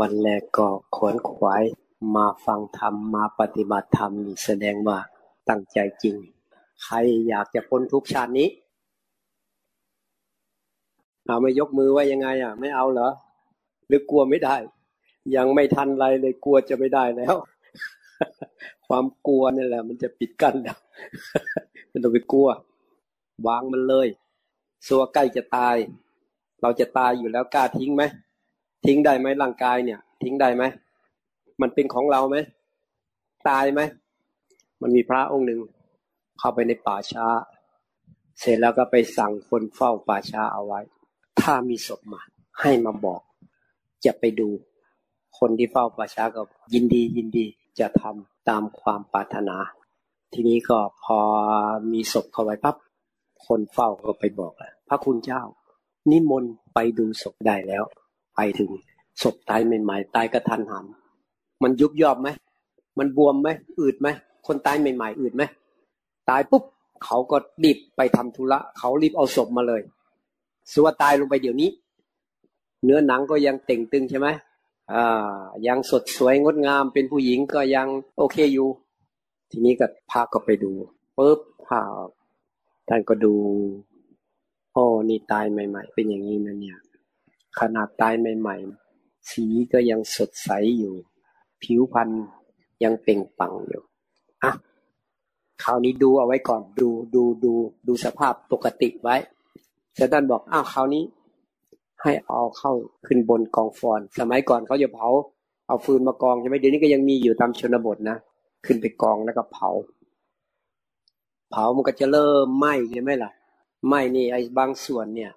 วันแรกก็ขวนขวายมาฟังธรรมมาปฏิบัติธรรมนี่แสดงว่าตั้งใจจริง ใครอยากจะพ้นทุกชาตินี้เอาไม่ยกมือว่ายังไง อะ ไม่เอาเหรอ หรือกลัวไม่ได้ ยังไม่ทันไรเลยกลัวจะไม่ได้แล้ว ความกลัวนี่แหละ มันจะปิดกั้นเราไม่ต้องไปกลัว วางมันเลยสัวใกล้จะตาย เราจะตายอยู่แล้วกล้าทิ้งไหม ทิ้งได้ไหมร่างกายเนี่ย ทิ้งได้ไหมมันเป็นของเราไหมตายไหมมันมีพระองค์หนึ่งเข้าไปในป่าช้า เสร็จแล้วก็ไปสั่งคนเฝ้าป่าช้าเอาไว้ ถ้ามีศพมา ให้มาบอก จะไปดู คนที่เฝ้าป่าช้าก็ยินดียินดีจะทำตามความปรารถนา ทีนี้ก็พอมีศพเข้าไปปั๊บคนเฝ้าก็ไปบอกแล้วพระคุณเจ้า นิมนต์ไปดูศพได้แล้ว ไปถึงศพตายใหม่ๆตายกระทันหัน มันยุบยอบไหมมันบวมไหมอืดไหมคนตายใหม่ ๆ อืดไหมตายปุ๊บเขาก็รีบไปทำธุระเขารีบเอาศพมาเลยสัวตายลงไปเดี๋ยวนี้ เนื้อหนังก็ยังเต่งตึงใช่ไหมอ่ายังสดสวยงดงามเป็นผู้หญิงก็ยังโอเคอยู่ ทีนี้ก็พาก็ไปดูปุ๊บพาท่านก็ดูโอ้นี่ตายใหม่ ๆ เป็นอย่างนี้นะเนี่ย ขนาดตายใหม่ๆ สีก็ยังสดใสอยู่ ผิวพรรณยังเปล่งปังอยู่อะคราวนี้ดูเอาไว้ก่อน ดูดูดูดูสภาพปกติไว้เจ้าท่านบอกอ้าวคราวนี้ ให้เอาเข้าขึ้นบนกองฟอน สมัยก่อนเขาจะเผา เอาฟืนมากองใช่ไหมเดี๋ยวนี้ก็ยังมีอยู่ตามชนบทนะขึ้นไปกองแล้วก็เผา เผามันก็จะเริ่มไหม้ใช่ไหมล่ะไหม้นี่ไอ้บางส่วนเนี่ย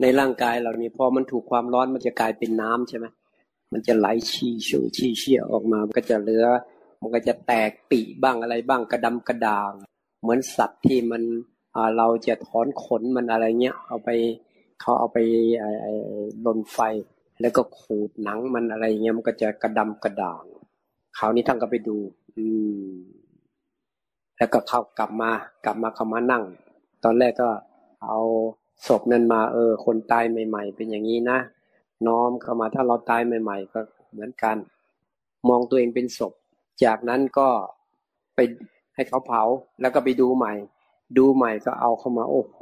ในร่างกายเรานี่พอมันถูกความร้อนมันจะกลายเป็นน้ำใช่ไหมมันจะไหลชี้ชูชี้เชี่ยออกมา มันก็จะเหลือ มันก็จะแตกปีบ้างอะไรบ้างกระดำกระดาง เหมือนสัตว์ที่มันเราจะถอนขนมันอะไรเงี้ย เอาไปเขาเอาไปลนไฟ แล้วก็ขูดหนังมันอะไรเงี้ยมันก็จะกระดำกระด่างคราวนี้ท่านก็ไปดู อืม แล้วก็เข้ากลับมากลับมาเข้ามานั่ง ตอนแรกก็เอา ศพนั้นมาเออ คนตายใหม่ ๆ เป็นอย่างนี้นะน้อมเข้ามาถ้าเราตายใหม่ ๆ ก็เหมือนกัน มองตัวเองเป็นศพ จากนั้นก็ไปให้เขาเผาแล้วก็ไปดูใหม่ ดูใหม่ก็เอาเข้ามาโอ้โห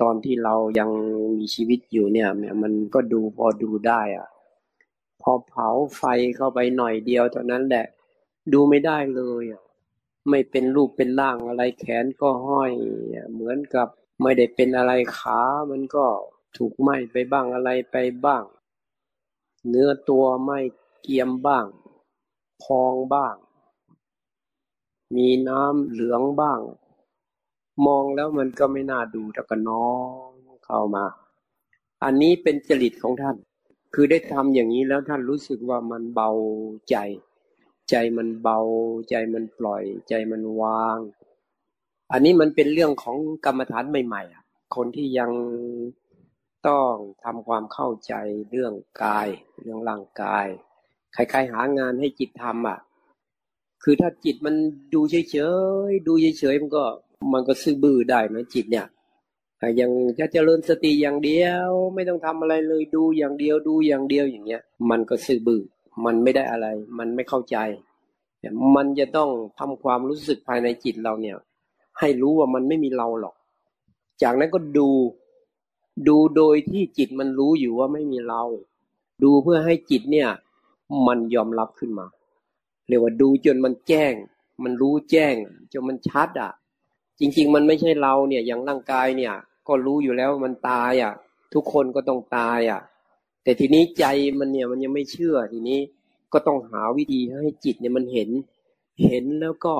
ตอนที่เรายังมีชีวิตอยู่เนี่ยมันก็ดูพอดูได้อะพอเผาไฟเข้าไปหน่อยเดียวเท่านั้นแหละ ดูไม่ได้เลยอะไม่เป็นรูปเป็นร่างอะไรแขนก็ห้อย เหมือนกับ ไม่ได้เป็นอะไรขา มันก็ถูกไหม้ไปบ้างอะไรไปบ้าง เนื้อตัวไม่เกียมบ้าง พองบ้าง มีน้ำเหลืองบ้าง มองแล้วมันก็ไม่น่าดูแต่ก็น้องเข้ามา อันนี้เป็นจริตของท่าน คือได้ทำอย่างนี้แล้วท่านรู้สึกว่ามันเบาใจ ใจมันเบา ใจมันปล่อย ใจมันวาง อันนี้มันเป็นเรื่องของกรรมฐานใหม่ๆคนที่ยังต้องทำความเข้าใจเรื่องกาย เรื่องร่างกาย ใครๆหางานให้จิตทำอะ คือถ้าจิตมันดูเฉยๆ ดูเฉยๆ มันก็มันก็ซื่อบื้อได้นะจิตเนี่ยยังจะเจริญสติอย่างเดียว ไม่ต้องทำอะไรเลยดูอย่างเดียวดูอย่างเดียวอย่างเงี้ย มันก็ซื่อบื้อมันไม่ได้อะไร มันไม่เข้าใจ มันจะต้องทำความรู้สึกภายในจิตเราเนี่ย ให้รู้ว่ามันไม่มีเราหรอก จากนั้นก็ดู ดูโดยที่จิตมันรู้อยู่ว่าไม่มีเรา ดูเพื่อให้จิตเนี่ย มันยอมรับขึ้นมา เรียกว่าดูจนมันแจ้ง มันรู้แจ้ง จนมันชัดอะ จริง ๆ มันไม่ใช่เราเนี่ย อย่างร่างกายเนี่ย ก็รู้อยู่แล้วมันตายอะ ทุกคนก็ต้องตายอะ แต่ทีนี้ใจมันเนี่ยมันยังไม่เชื่อทีนี้ก็ต้องหาวิธีให้จิตเนี่ยมันเห็น เห็นแล้วก็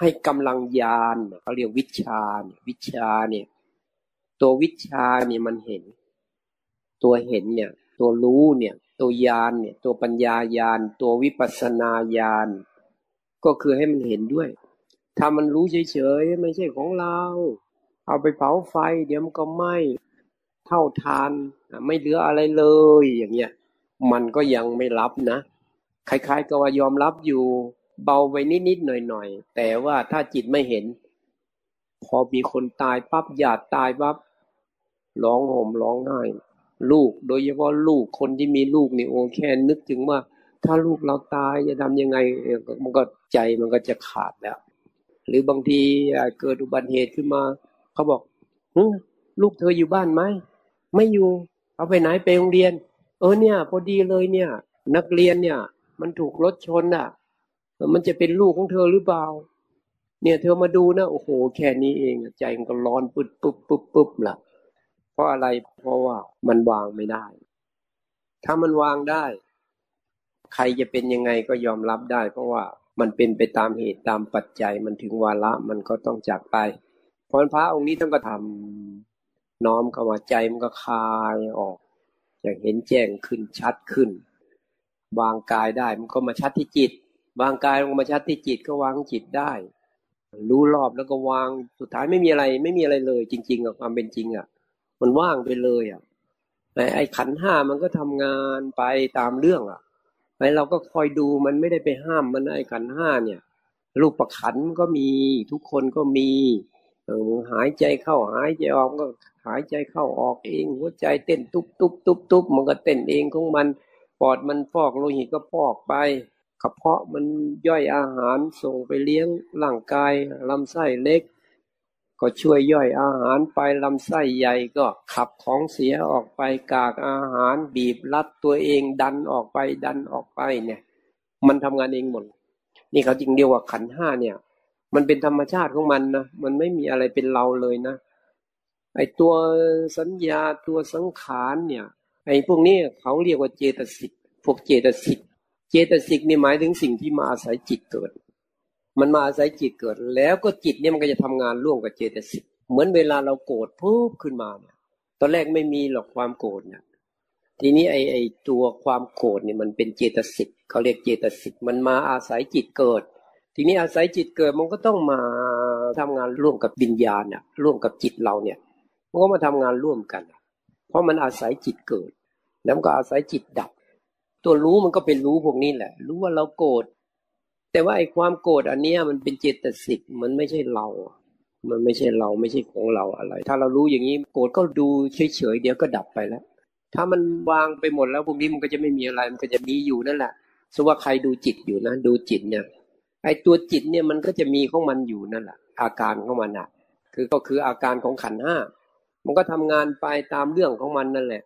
ให้กำลังญาณเขาเรียกวิชาเนี่ยวิชาเนี่ย ตัววิชาเนี่ยมันเห็น ตัวเห็นเนี่ย ตัวรู้เนี่ย ตัวญาณเนี่ย ตัวปัญญาญาณตัววิปัสนาญาณก็คือให้มันเห็นด้วย ถ้ามันรู้เฉยๆไม่ใช่ของเรา เอาไปเผาไฟ เดี๋ยวมันก็ไหม้เท่าทานไม่เหลืออะไรเลยอย่างเงี้ยมันก็ยังไม่รับนะคล้ายๆกับว่ายอมรับอยู่ เบาไปนิดๆหน่อยๆ แต่ว่าถ้าจิตไม่เห็น พอมีคนตายปั๊บหยาดตายปั๊บร้องห่มร้องไห้ลูกโดยเฉพาะลูกคนที่มีลูกนี่โอ้แค่นึกถึงว่า ถ้าลูกเราตายจะทำยังไงมันก็ใจมันก็จะขาดแล้ว หรือบางทีเกิดอุบัติเหตุขึ้นมา เขาบอกลูกเธออยู่บ้านไหมไม่อยู่เอาไปไหนไปโรงเรียน เออเนี่ย พอดีเลยเนี่ย นักเรียนเนี่ย มันถูกรถชนอะ มันจะเป็นลูกของเธอหรือเปล่า เนี่ย เธอมาดูนะโอ้โห แค่นี้เองใจมันก็ร้อนปุ๊บปุ๊บปุ๊บปุ๊บละเพราะอะไรเพราะว่ามันวางไม่ได้ ถ้ามันวางได้ ใครจะเป็นยังไงก็ยอมรับได้ เพราะว่ามันเป็นไปตามเหตุตามปัจจัยมันถึงวาระมันก็ต้องจากไปพราะพระองค์นี้ท่านก็ทำน้อมเข้ามาใจมันก็คลายออกอย่างเห็นแจ้งขึ้นชัดขึ้น วางกายได้มันก็มาชัดที่จิต วางกายลงมาชัดที่จิตก็วางจิตได้ รู้รอบแล้วก็วางสุดท้ายไม่มีอะไร ไม่มีอะไรเลย จริงๆกับความเป็นจริงอะมันว่างไปเลยอะไอ้ขันห้ามันก็ทำงานไปตามเรื่องอะไอ้เราก็คอยดูมันไม่ได้ไปห้ามมันไอ้ขันห้าเนี่ยรูปประขันก็มีทุกคนก็มีหายใจเข้าหายใจออกก็หายใจเข้าออกเอง หัวใจเต้นตุบตุบตุบตุบมันก็เต้นเองของมันปอดมันฟอกโลหิตก็ฟอกไป กระเพาะมันย่อยอาหารส่งไปเลี้ยงร่างกายลำไส้เล็ก ก็ช่วยย่อยอาหารไปลำไส้ใหญ่ก็ขับของเสียออกไปกากอาหารบีบรัดตัวเองดันออกไปดันออกไปเนี่ย มันทำงานเองหมด นี่เขาจึงเรียกว่าขันห้าเนี่ย มันเป็นธรรมชาติของมันนะมันไม่มีอะไรเป็นเราเลยนะไอตัวสัญญาตัวสังขารเนี่ย ไอพวกนี้เขาเรียกว่าเจตสิกพวกเจตสิก เจตสิกนี่หมายถึงสิ่งที่มาอาศัยจิตเกิด มันมาอาศัยจิตเกิด แล้วก็จิตเนี่ยมันก็จะทำงานร่วมกับเจตสิก เหมือนเวลาเราโกรธปุ๊บขึ้นมาเนี่ย ตอนแรกไม่มีหรอกความโกรธเนี่ย ทีนี้ไอไอตัวความโกรธเนี่ยมันเป็นเจตสิกเขาเรียกเจตสิก มันมาอาศัยจิตเกิด ทีนี้อาศัยจิตเกิดมันก็ต้องมาทำงานร่วมกับวิญญาณเนี่ยร่วมกับจิตเราเนี่ยมันก็มาทำงานร่วมกัน เพราะมันอาศัยจิตเกิด แล้วก็อาศัยจิตดับ ตัวรู้มันก็เป็นรู้พวกนี้แหละ รู้ว่าเราโกรธแต่ว่าไอ้ความโกรธอันเนี้ยมันเป็นเจตสิกมันไม่ใช่เรา มันไม่ใช่เราไม่ใช่ของเราอะไร ถ้าเรารู้อย่างนี้โกรธก็ดูเฉยๆเดี๋ยวก็ดับไปแล้ว ถ้ามันวางไปหมดแล้วพวกนี้มันก็จะไม่มีอะไร มันก็จะมีอยู่นั่นแหละสว่าใครดูจิตอยู่นะดูจิตเนี่ยไอ้ตัวจิตเนี่ยมันก็จะมีของมันอยู่นั่นแหละอาการของมันอะ คือก็คืออาการของขันห้ามันก็ทำงานไปตามเรื่องของมันนั่นแหละ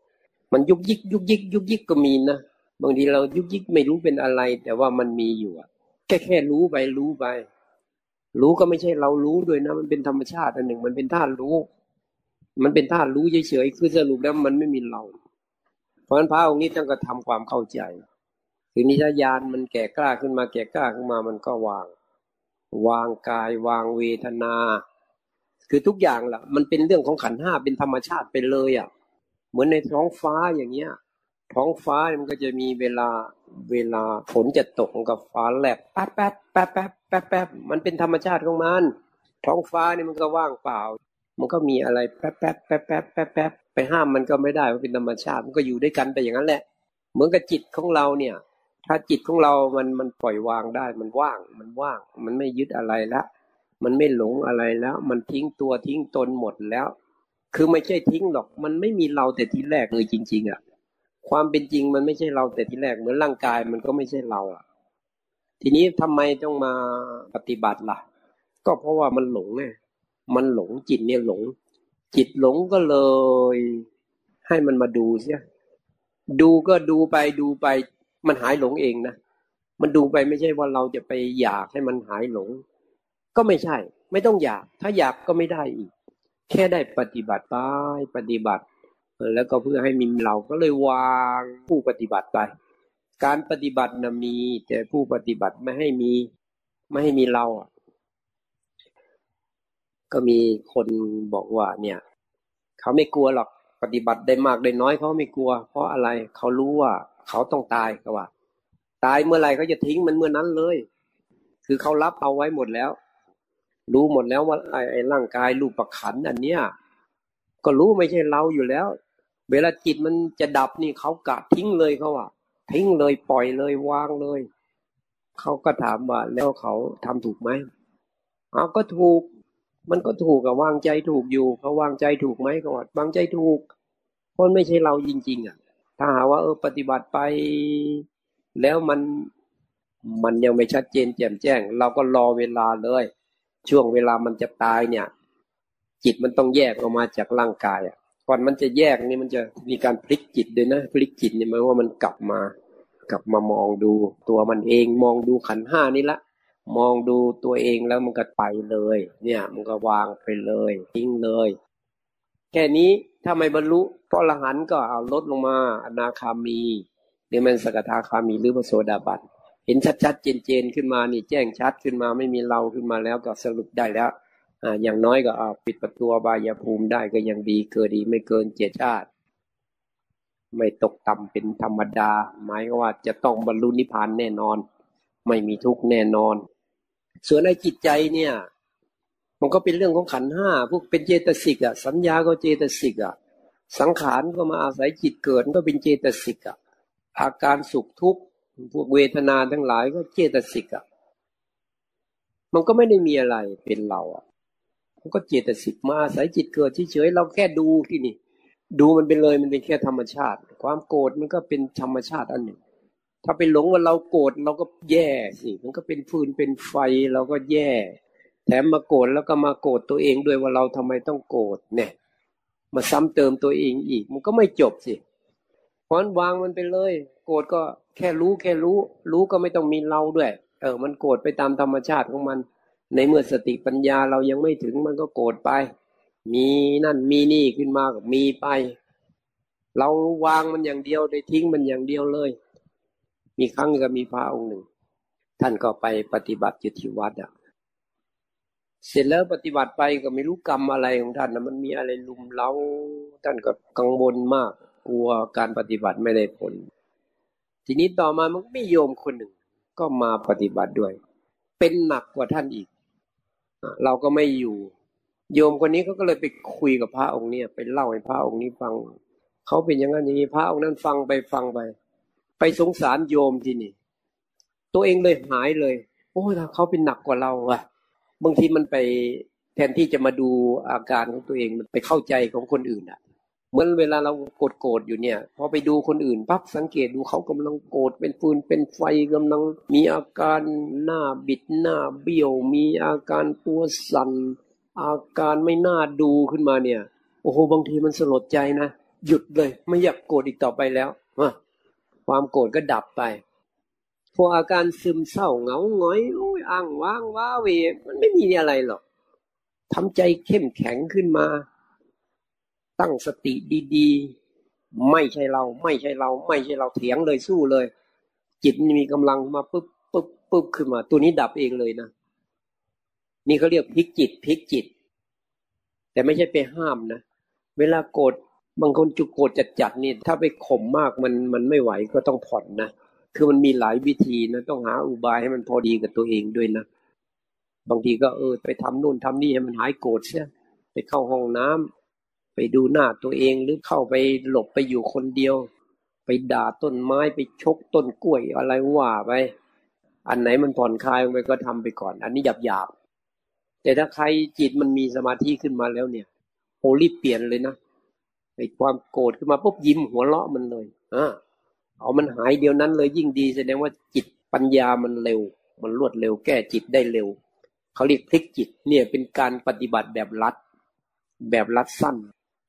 มันยุกยิกยุกยิกยุกยิกก็มีนะ บางทีเรายุกยิกไม่รู้เป็นอะไร แต่ว่ามันมีอยู่อะแค่แค่รู้ไปรู้ไป รู้ก็ไม่ใช่เรารู้ด้วยนะ มันเป็นธรรมชาติอันหนึ่ง มันเป็นธาตุรู้ มันเป็นธาตุรู้เฉยๆคือสรุปแล้วมันไม่มีเรา เพราะฉะนั้นพระองค์นี้ต้องกระทำความเข้าใจทีนี้ถ้ายานมันแก่กล้าขึ้นมาแก่กล้าขึ้นมามันก็วาง วางกายวางเวทนา คือทุกอย่างล่ะ มันเป็นเรื่องของขันห้าเป็นธรรมชาติไปเลยอะ เหมือนในท้องฟ้าอย่างเงี้ย ท้องฟ้ามันก็จะมีเวลาเวลาฝนจะตกกับฟ้าแลบแป๊บแป๊บแป๊บแป๊บแป๊บแป๊บมันเป็นธรรมชาติของมัน ท้องฟ้านี่มันก็ว่างเปล่า มันก็มีอะไรแป๊บแป๊บแป๊บแป๊บแป๊บแป๊บไปห้ามมันก็ไม่ได้มันเป็นธรรมชาติมันก็อยู่ด้วยกันไปอย่างนั้นแหละ เหมือนกับจิตของเราเนี่ย ถ้าจิตของเรา มันมันปล่อยวางได้ มันว่าง มันว่าง มันไม่ยึดอะไรแล้วมันไม่หลงอะไรแล้ว มันทิ้งตัวทิ้งตนหมดแล้ว คือไม่ใช่ทิ้งหรอก มันไม่มีเราแต่ทีแรกเลยจริง ๆอะ ความเป็นจริงมันไม่ใช่เราแต่ทีแรกเหมือนร่างกายมันก็ไม่ใช่เราอะ ทีนี้ทำไมต้องมาปฏิบัติล่ะ ก็เพราะว่ามันหลงไงมันหลงจิตเนี่ยหลง จิตหลงก็เลย ให้มันมาดูเสียดูก็ดูไปดูไป มันหายหลงเองนะมันดูไปไม่ใช่ว่าเราจะไปอยากให้มันหายหลง ก็ไม่ใช่ ไม่ต้องอยาก ถ้าอยากก็ไม่ได้อีก แค่ได้ปฏิบัติไปปฏิบัติ แล้วก็เพื่อให้มีเราก็เลยวางผู้ปฏิบัติไป การปฏิบัตินะมี แต่ผู้ปฏิบัติไม่ให้มี ไม่ให้มีเราก็มีคนบอกว่า เนี่ย เขาไม่กลัวหรอกปฏิบัติได้มากได้น้อยเขาไม่กลัว เพราะอะไรเขารู้ว่า เขาต้องตายก็ว่า ตายเมื่อไหร่เขาจะทิ้งมันเมื่อนั้นเลย คือเขารับเอาไว้หมดแล้ว รู้หมดแล้วว่าไอ้ร่างกายรูปประขันอันเนี้ยก็รู้ไม่ใช่เราอยู่แล้ว เวลาจิตมันจะดับนี่เขากะทิ้งเลยเขาว่าทิ้งเลยปล่อยเลยวางเลย เขาก็ถามว่าแล้วเขาทำถูกไหมเอาก็ถูก มันก็ถูกกับวางใจถูกอยู่เขาวางใจถูกไหมเขาว่าวางใจถูกเพราะไม่ใช่เราจริง ๆ อะ ถ้าหาว่าเออปฏิบัติไป แล้วมันมันยังไม่ชัดเจนแจ่มแจ้ง เราก็รอเวลาเลย ช่วงเวลามันจะตายเนี่ย จิตมันต้องแยกออกมาจากร่างกายอะ ก่อนมันจะแยกนี่มันจะมีการพลิกจิตด้วยนะ พลิกจิตเนี่ยหมายว่ามันกลับมา กลับมามองดูตัวมันเองมองดูขันห้านี่ละ มองดูตัวเองแล้วมันก็ไปเลย เนี่ย มันก็วางไปเลยทิ้งเลย แค่นี้ถ้าไม่บรรลุพระอรหันต์ก็เอาลดลงมาอนาคามีหรือมันสกทาคามีหรือพระโสดาบันเห็นชัดๆเจนๆขึ้นมานี่แจ้งชัดขึ้นมาไม่มีเราขึ้นมาแล้วก็สรุปได้แล้ว อย่างน้อยก็เอาปิดประตูบายภูมิได้ก็ยังดีเกิดดีไม่เกินเจ็ดชาติ ไม่ตกต่ำเป็นธรรมดา หมายว่าจะต้องบรรลุนิพพานแน่นอน ไม่มีทุกข์แน่นอน ส่วนในจิตใจเนี่ย มันก็เป็นเรื่องของขันห้าพวกเป็นเจตสิกอะสัญญาก็เจตสิกอะสังขารก็มาอาศัยจิตเกิดก็เป็นเจตสิกอะอาการสุขทุกข์พวกเวทนาทั้งหลายก็เจตสิกอะมันก็ไม่ได้มีอะไรเป็นเราอะ มันก็เจตสิกมาอายจิตเกิดเฉยๆเราแค่ดูที่นี่ ดูมันไปเลยมันเป็นแค่ธรรมชาติ ความโกรธมันก็เป็นธรรมชาติอันหนึ่ง ถ้าไปหลงว่าเราโกรธเราก็แย่สิมันก็เป็นฟืนเป็นไฟเราก็แย่ แถมมาโกรธแล้วก็มาโกรธตัวเองด้วยว่าเราทำไมต้องโกรธเนี่ย มาซ้ำเติมตัวเองอีก มันก็ไม่จบสิเพราะวางมันไปเลย โกรธก็แค่รู้แค่รู้ รู้ก็ไม่ต้องมีเราด้วย เออ มันโกรธไปตามธรรมชาติของมัน ในเมื่อสติปัญญาเรายังไม่ถึงมันก็โกรธไป มีนั่นมีนี่ขึ้นมากมีไป เราวางมันอย่างเดียวได้ทิ้งมันอย่างเดียวเลย มีครั้งก็มีพระองค์หนึ่ง ท่านก็ไปปฏิบัติอยู่ที่วัดอะเสร็จแล้วปฏิบัติไปก็ไม่รู้กรรมอะไรของท่านนะมันมีอะไรลุมเล้าท่านก็กังวลมาก กลัวการปฏิบัติไม่ได้ผล ทีนี้ต่อมามันก็มีโยมคนหนึ่ง ก็มาปฏิบัติด้วย เป็นหนักกว่าท่านอีก เราก็ไม่อยู่ โยมคนนี้เขาก็เลยไปคุยกับพระองค์เนี่ยไปเล่าให้พระองค์นี้ฟังเขาเป็นอย่างนั้นอย่างนี้พระองค์นั้นฟังไปฟังไป ไปสงสารโยมที่นี่ ตัวเองเลยหายเลย โอ้ยเขาเป็นหนักกว่าเราอะบางทีมันไปแทนที่จะมาดูอาการของตัวเองมันไปเข้าใจของคนอื่นอะ เหมือนเวลาเราโกรธโกรธอยู่เนี่ย พอไปดูคนอื่นปั๊บสังเกตดูเขากำลังโกรธเป็นฟืนเป็นไฟกำลังมีอาการหน้าบิดหน้าเบี้ยว มีอาการตัวสั่นอาการไม่น่าดูขึ้นมาเนี่ย โอ้โหบางทีมันสลดใจนะหยุดเลย ไม่อยากโกรธอีกต่อไปแล้วความโกรธก็ดับไปพวกอาการซึมเศร้าเหงาหงอยโอ้ยอ้างว้างว้าเวมันไม่มีอะไรหรอกทำใจเข้มแข็งขึ้นมา ตั้งสติดีๆ ไม่ใช่เรา ไม่ใช่เรา ไม่ใช่เราเถียงเลยสู้เลย จิตมีกำลังมาปุ๊บปุ๊บปุ๊บขึ้นมา ตัวนี้ดับเองเลยนะนี่เขาเรียกพลิกจิตพลิกจิต แต่ไม่ใช่ไปห้ามนะเวลาโกรธบางคนจุกโกรธจัดๆนี่ถ้าไปข่มมากมันมันไม่ไหวก็ต้องผ่อนนะคือมันมีหลายวิธีนะต้องหาอุบายให้มันพอดีกับตัวเองด้วยนะบางทีก็เออไปทำนู่นทำนี่ให้มันหายโกรธเสียไปเข้าห้องน้ำ ไปดูหน้าตัวเองหรือเข้าไปหลบไปอยู่คนเดียว ไปด่าต้นไม้ไปชกต้นกล้วยอะไรว่าไป อันไหนมันผ่อนคลายไปก็ทำไปก่อน อันนี้หยาบหยาบแต่ถ้าใครจิตมันมีสมาธิขึ้นมาแล้วเนี่ยโหรีบเปลี่ยนเลยนะไอ้ความโกรธขึ้นมาปุ๊บยิ้มหัวเราะมันเลยอ่าเอามันหายเดียวนั้นเลยยิ่งดีแสดงว่าจิตปัญญามันเร็ว มันรวดเร็วแก้จิตได้เร็วเขาเรียกพลิกจิตเนี่ยเป็นการปฏิบัติแบบรัด แบบรัดสั้น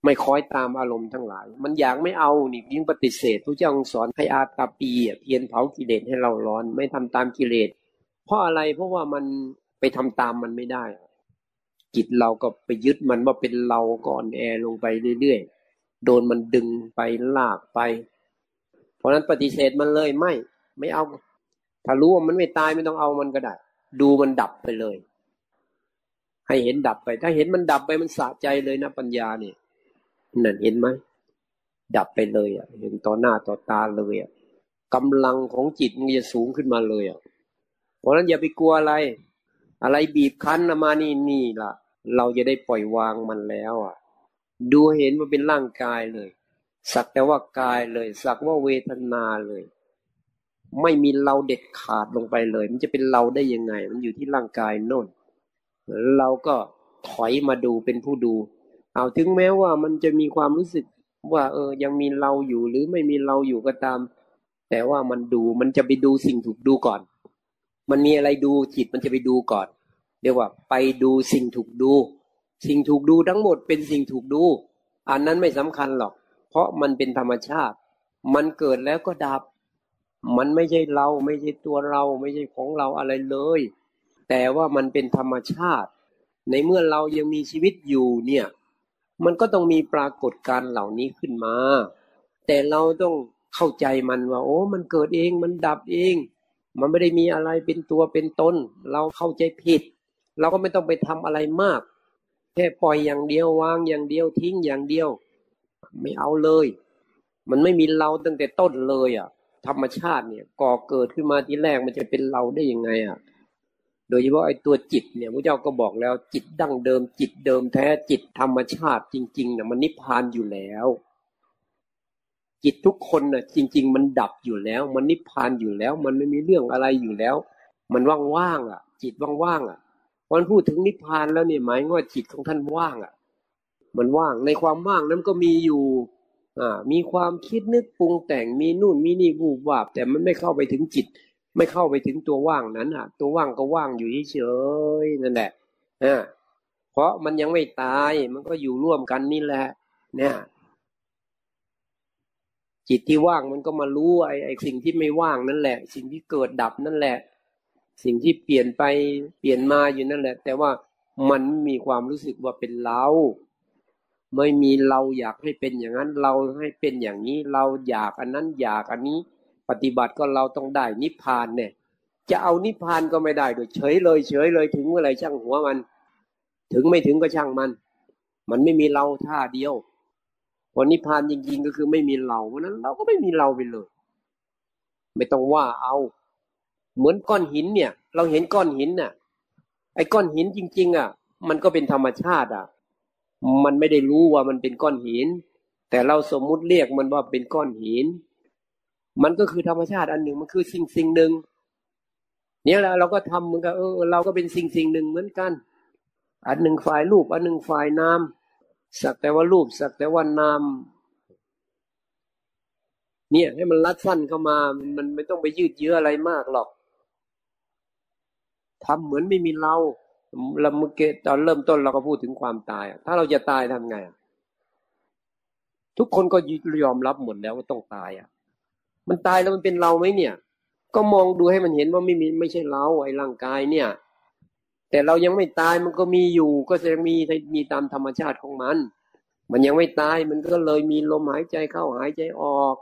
ไม่คอยตามอารมณ์ทั้งหลาย มันอยากไม่เอานี่ยิ่งปฏิเสธพระเจ้าสอนให้อาตาปีเพียนเผากิเลสให้เราร้อน ไม่ทำตามกิเลส เพราะอะไรเพราะว่ามันไปทำตามมันไม่ได้ จิตเราก็ไปยึดมันว่าเป็นเราก่อนแอลงไปเรื่อยๆโดนมันดึงไปลากไป เพราะนั้นปฏิเสธมันเลยไม่ ไม่เอา ถ้ารู้ว่ามันไม่ตายไม่ต้องเอามันก็ได้ ดูมันดับไปเลย ให้เห็นดับไป ถ้าเห็นมันดับไปมันสะใจเลยนะปัญญาเนี่ย นั่นเห็นไหมดับไปเลยอะเห็นต่อหน้าต่อตาเลยอะกำลังของจิตมันจะสูงขึ้นมาเลยอะเพราะนั้นอย่าไปกลัวอะไร อะไรบีบคั้นมานี่นี่ล่ะ เราจะได้ปล่อยวางมันแล้วอะ ดูเห็นมันเป็นร่างกายเลย สักแต่ว่ากายเลย สักว่าเวทนาเลย ไม่มีเราเด็ดขาดลงไปเลย มันจะเป็นเราได้ยังไง มันอยู่ที่ร่างกายโน่นเราก็ถอยมาดูเป็นผู้ดู เอาถึงแม้ว่ามันจะมีความรู้สึกว่าเออ ยังมีเราอยู่หรือไม่มีเราอยู่ก็ตาม แต่ว่ามันดูมันจะไปดูสิ่งถูกดูก่อน มันมีอะไรดูจิตมันจะไปดูก่อน เรียกว่า ไปดูสิ่งถูกดู สิ่งถูกดูทั้งหมดเป็นสิ่งถูกดู อันนั้นไม่สำคัญหรอก เพราะมันเป็นธรรมชาติ มันเกิดแล้วก็ดับ มันไม่ใช่เราไม่ใช่ตัวเราไม่ใช่ของเราอะไรเลย แต่ว่ามันเป็นธรรมชาติ ในเมื่อเรายังมีชีวิตอยู่เนี่ย มันก็ต้องมีปรากฏการเหล่านี้ขึ้นมา แต่เราต้องเข้าใจมันว่า โอ้ มันเกิดเองมันดับเอง มันไม่ได้มีอะไรเป็นตัวเป็นตนเราเข้าใจผิด เราก็ไม่ต้องไปทำอะไรมาก แค่ปล่อยอย่างเดียววางอย่างเดียวทิ้งอย่างเดียว ไม่เอาเลย มันไม่มีเราตั้งแต่ต้นเลย อะ ธรรมชาติเนี่ย ก่อเกิดขึ้นมาทีแรกมันจะเป็นเราได้ยังไง อะ ดยเฉพาะไอ้ตัวจิตเนี่ยพระเจ้าก็บอกแล้วจิตดั้งเดิม จิตเดิมแท้จิตธรรมชาติจริงๆเนี่ยมันนิพพานอยู่แล้ว จิตทุกคนน่ะ จริง ๆ มันดับอยู่แล้ว มันนิพพานอยู่แล้ว มันไม่มีเรื่องอะไรอยู่แล้ว มันว่างๆอะ จิตว่างๆอะวันพูดถึงนิพพานแล้วเนี่ยหมายว่าจิตของท่านว่างอะ มันว่างในความว่างนั้นก็มีอยู่อ่ามีความคิดนึกปรุงแต่งมีนู่นมีนี่วูบวาบแต่มันไม่เข้าไปถึงจิต ไม่เข้าไปถึงตัวว่างนั้นอะ ตัวว่างก็ว่างอยู่เฉยๆนั่นแหละอ่าเพราะมันยังไม่ตายมันก็อยู่ร่วมกันนี่แหละ เนี่ย จิตที่ว่างมันก็มารู้ไอ้ไอ้สิ่งที่ไม่ว่างนั่นแหละ สิ่งที่เกิดดับนั่นแหละ สิ่งที่เปลี่ยนไปเปลี่ยนมาอยู่นั่นแหละ แต่ว่ามันมีความรู้สึกว่าเป็นเราไม่มีเราอยากให้เป็นอย่างนั้น เราให้เป็นอย่างนี้ เราอยากอันนั้นอยากอันนี้ ปฏิบัติก็เราต้องได้นิพพานเนี่ย จะเอานิพพานก็ไม่ได้โดยเฉยเลยเฉยเลยถึงเมื่อไรช่างหัวมัน ถึงไม่ถึงก็ช่างมัน มันไม่มีเราท่าเดียวพอนิพพานจริงๆก็คือไม่มีเราเพราะนั้น เราก็ไม่มีเราไปเลย ไม่ต้องว่าเอา เหมือนก้อนหินเนี่ย เราเห็นก้อนหินน่ะ ไอ้ก้อนหินจริง ๆ อะ มันก็เป็นธรรมชาติอะ มันไม่ได้รู้ว่ามันเป็นก้อนหิน แต่เราสมมุติเรียกมันว่าเป็นก้อนหิน มันก็คือธรรมชาติอันหนึ่งมันคือสิ่งสิ่งหนึ่งเนี่ยแหละเราก็ทำเหมือนกันเออเราก็เป็นสิ่งสิ่งหนึ่งเหมือนกัน อันหนึ่งฝ่ายรูป อันหนึ่งฝ่ายนามสักแต่ว่ารูป สักแต่ว่านามเนี่ย ให้มันรัดสั้นเข้ามา มันไม่ต้องไปยืดเยื้ออะไรมากหรอกทำเหมือนไม่มีเราเราเมื่อกี้ตอนเริ่มต้นเราก็พูดถึงความตาย ถ้าเราจะตายทำไง ทุกคนก็ยอมรับหมดแล้วว่าต้องตายอะ มันตายแล้วมันเป็นเราไหมเนี่ย ก็มองดูให้มันเห็นว่าไม่มีไม่ใช่เราไอ้ร่างกายเนี่ย แต่เรายังไม่ตายมันก็มีอยู่ ก็จะมีมีตามธรรมชาติของมัน มันยังไม่ตายมันก็เลยมีลมหายใจเข้าหายใจออก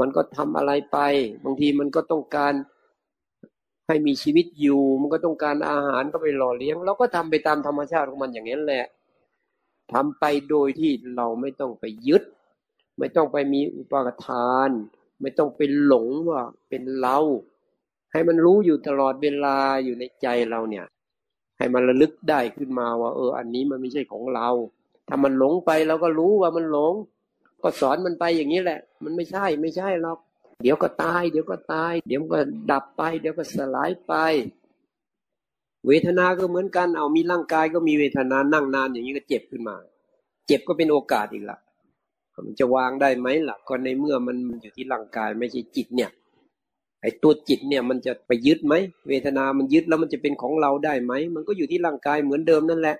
มันก็ทำอะไรไป บางทีมันก็ต้องการให้มีชีวิตอยู่ มันก็ต้องการอาหารก็ไปหล่อเลี้ยงเราก็ทำไปตามธรรมชาติของมันอย่างนี้แหละทำไปโดยที่เราไม่ต้องไปยึด ไม่ต้องไปมีอุปทาน ไม่ต้องไปหลงว่าเป็นเรา ให้มันรู้อยู่ตลอดเวลาอยู่ในใจเราเนี่ย ให้มันระลึกได้ขึ้นมาว่า เออ อันนี้มันไม่ใช่ของเรา ถ้ามันหลงไปเราก็รู้ว่ามันหลง ก็สอนมันไปอย่างนี้แหละ มันไม่ใช่ไม่ใช่หรอกเดี๋ยวก็ตาย เดี๋ยวก็ตาย เดี๋ยวก็ดับไป เดี๋ยวก็สลายไป เวทนาก็เหมือนกันเอามีร่างกายก็มีเวทนานั่งนานอย่างนี้ก็เจ็บขึ้นมา เจ็บก็เป็นโอกาสอีกละ มันจะวางได้ไหมล่ะก็ในเมื่อมันอยู่ที่ร่างกายไม่ใช่จิตเนี่ย ไอ้ตัวจิตเนี่ยมันจะไปยึดไหมเวทนามันยึดแล้วมันจะเป็นของเราได้ไหมมันก็อยู่ที่ร่างกายเหมือนเดิมนั่นแหละ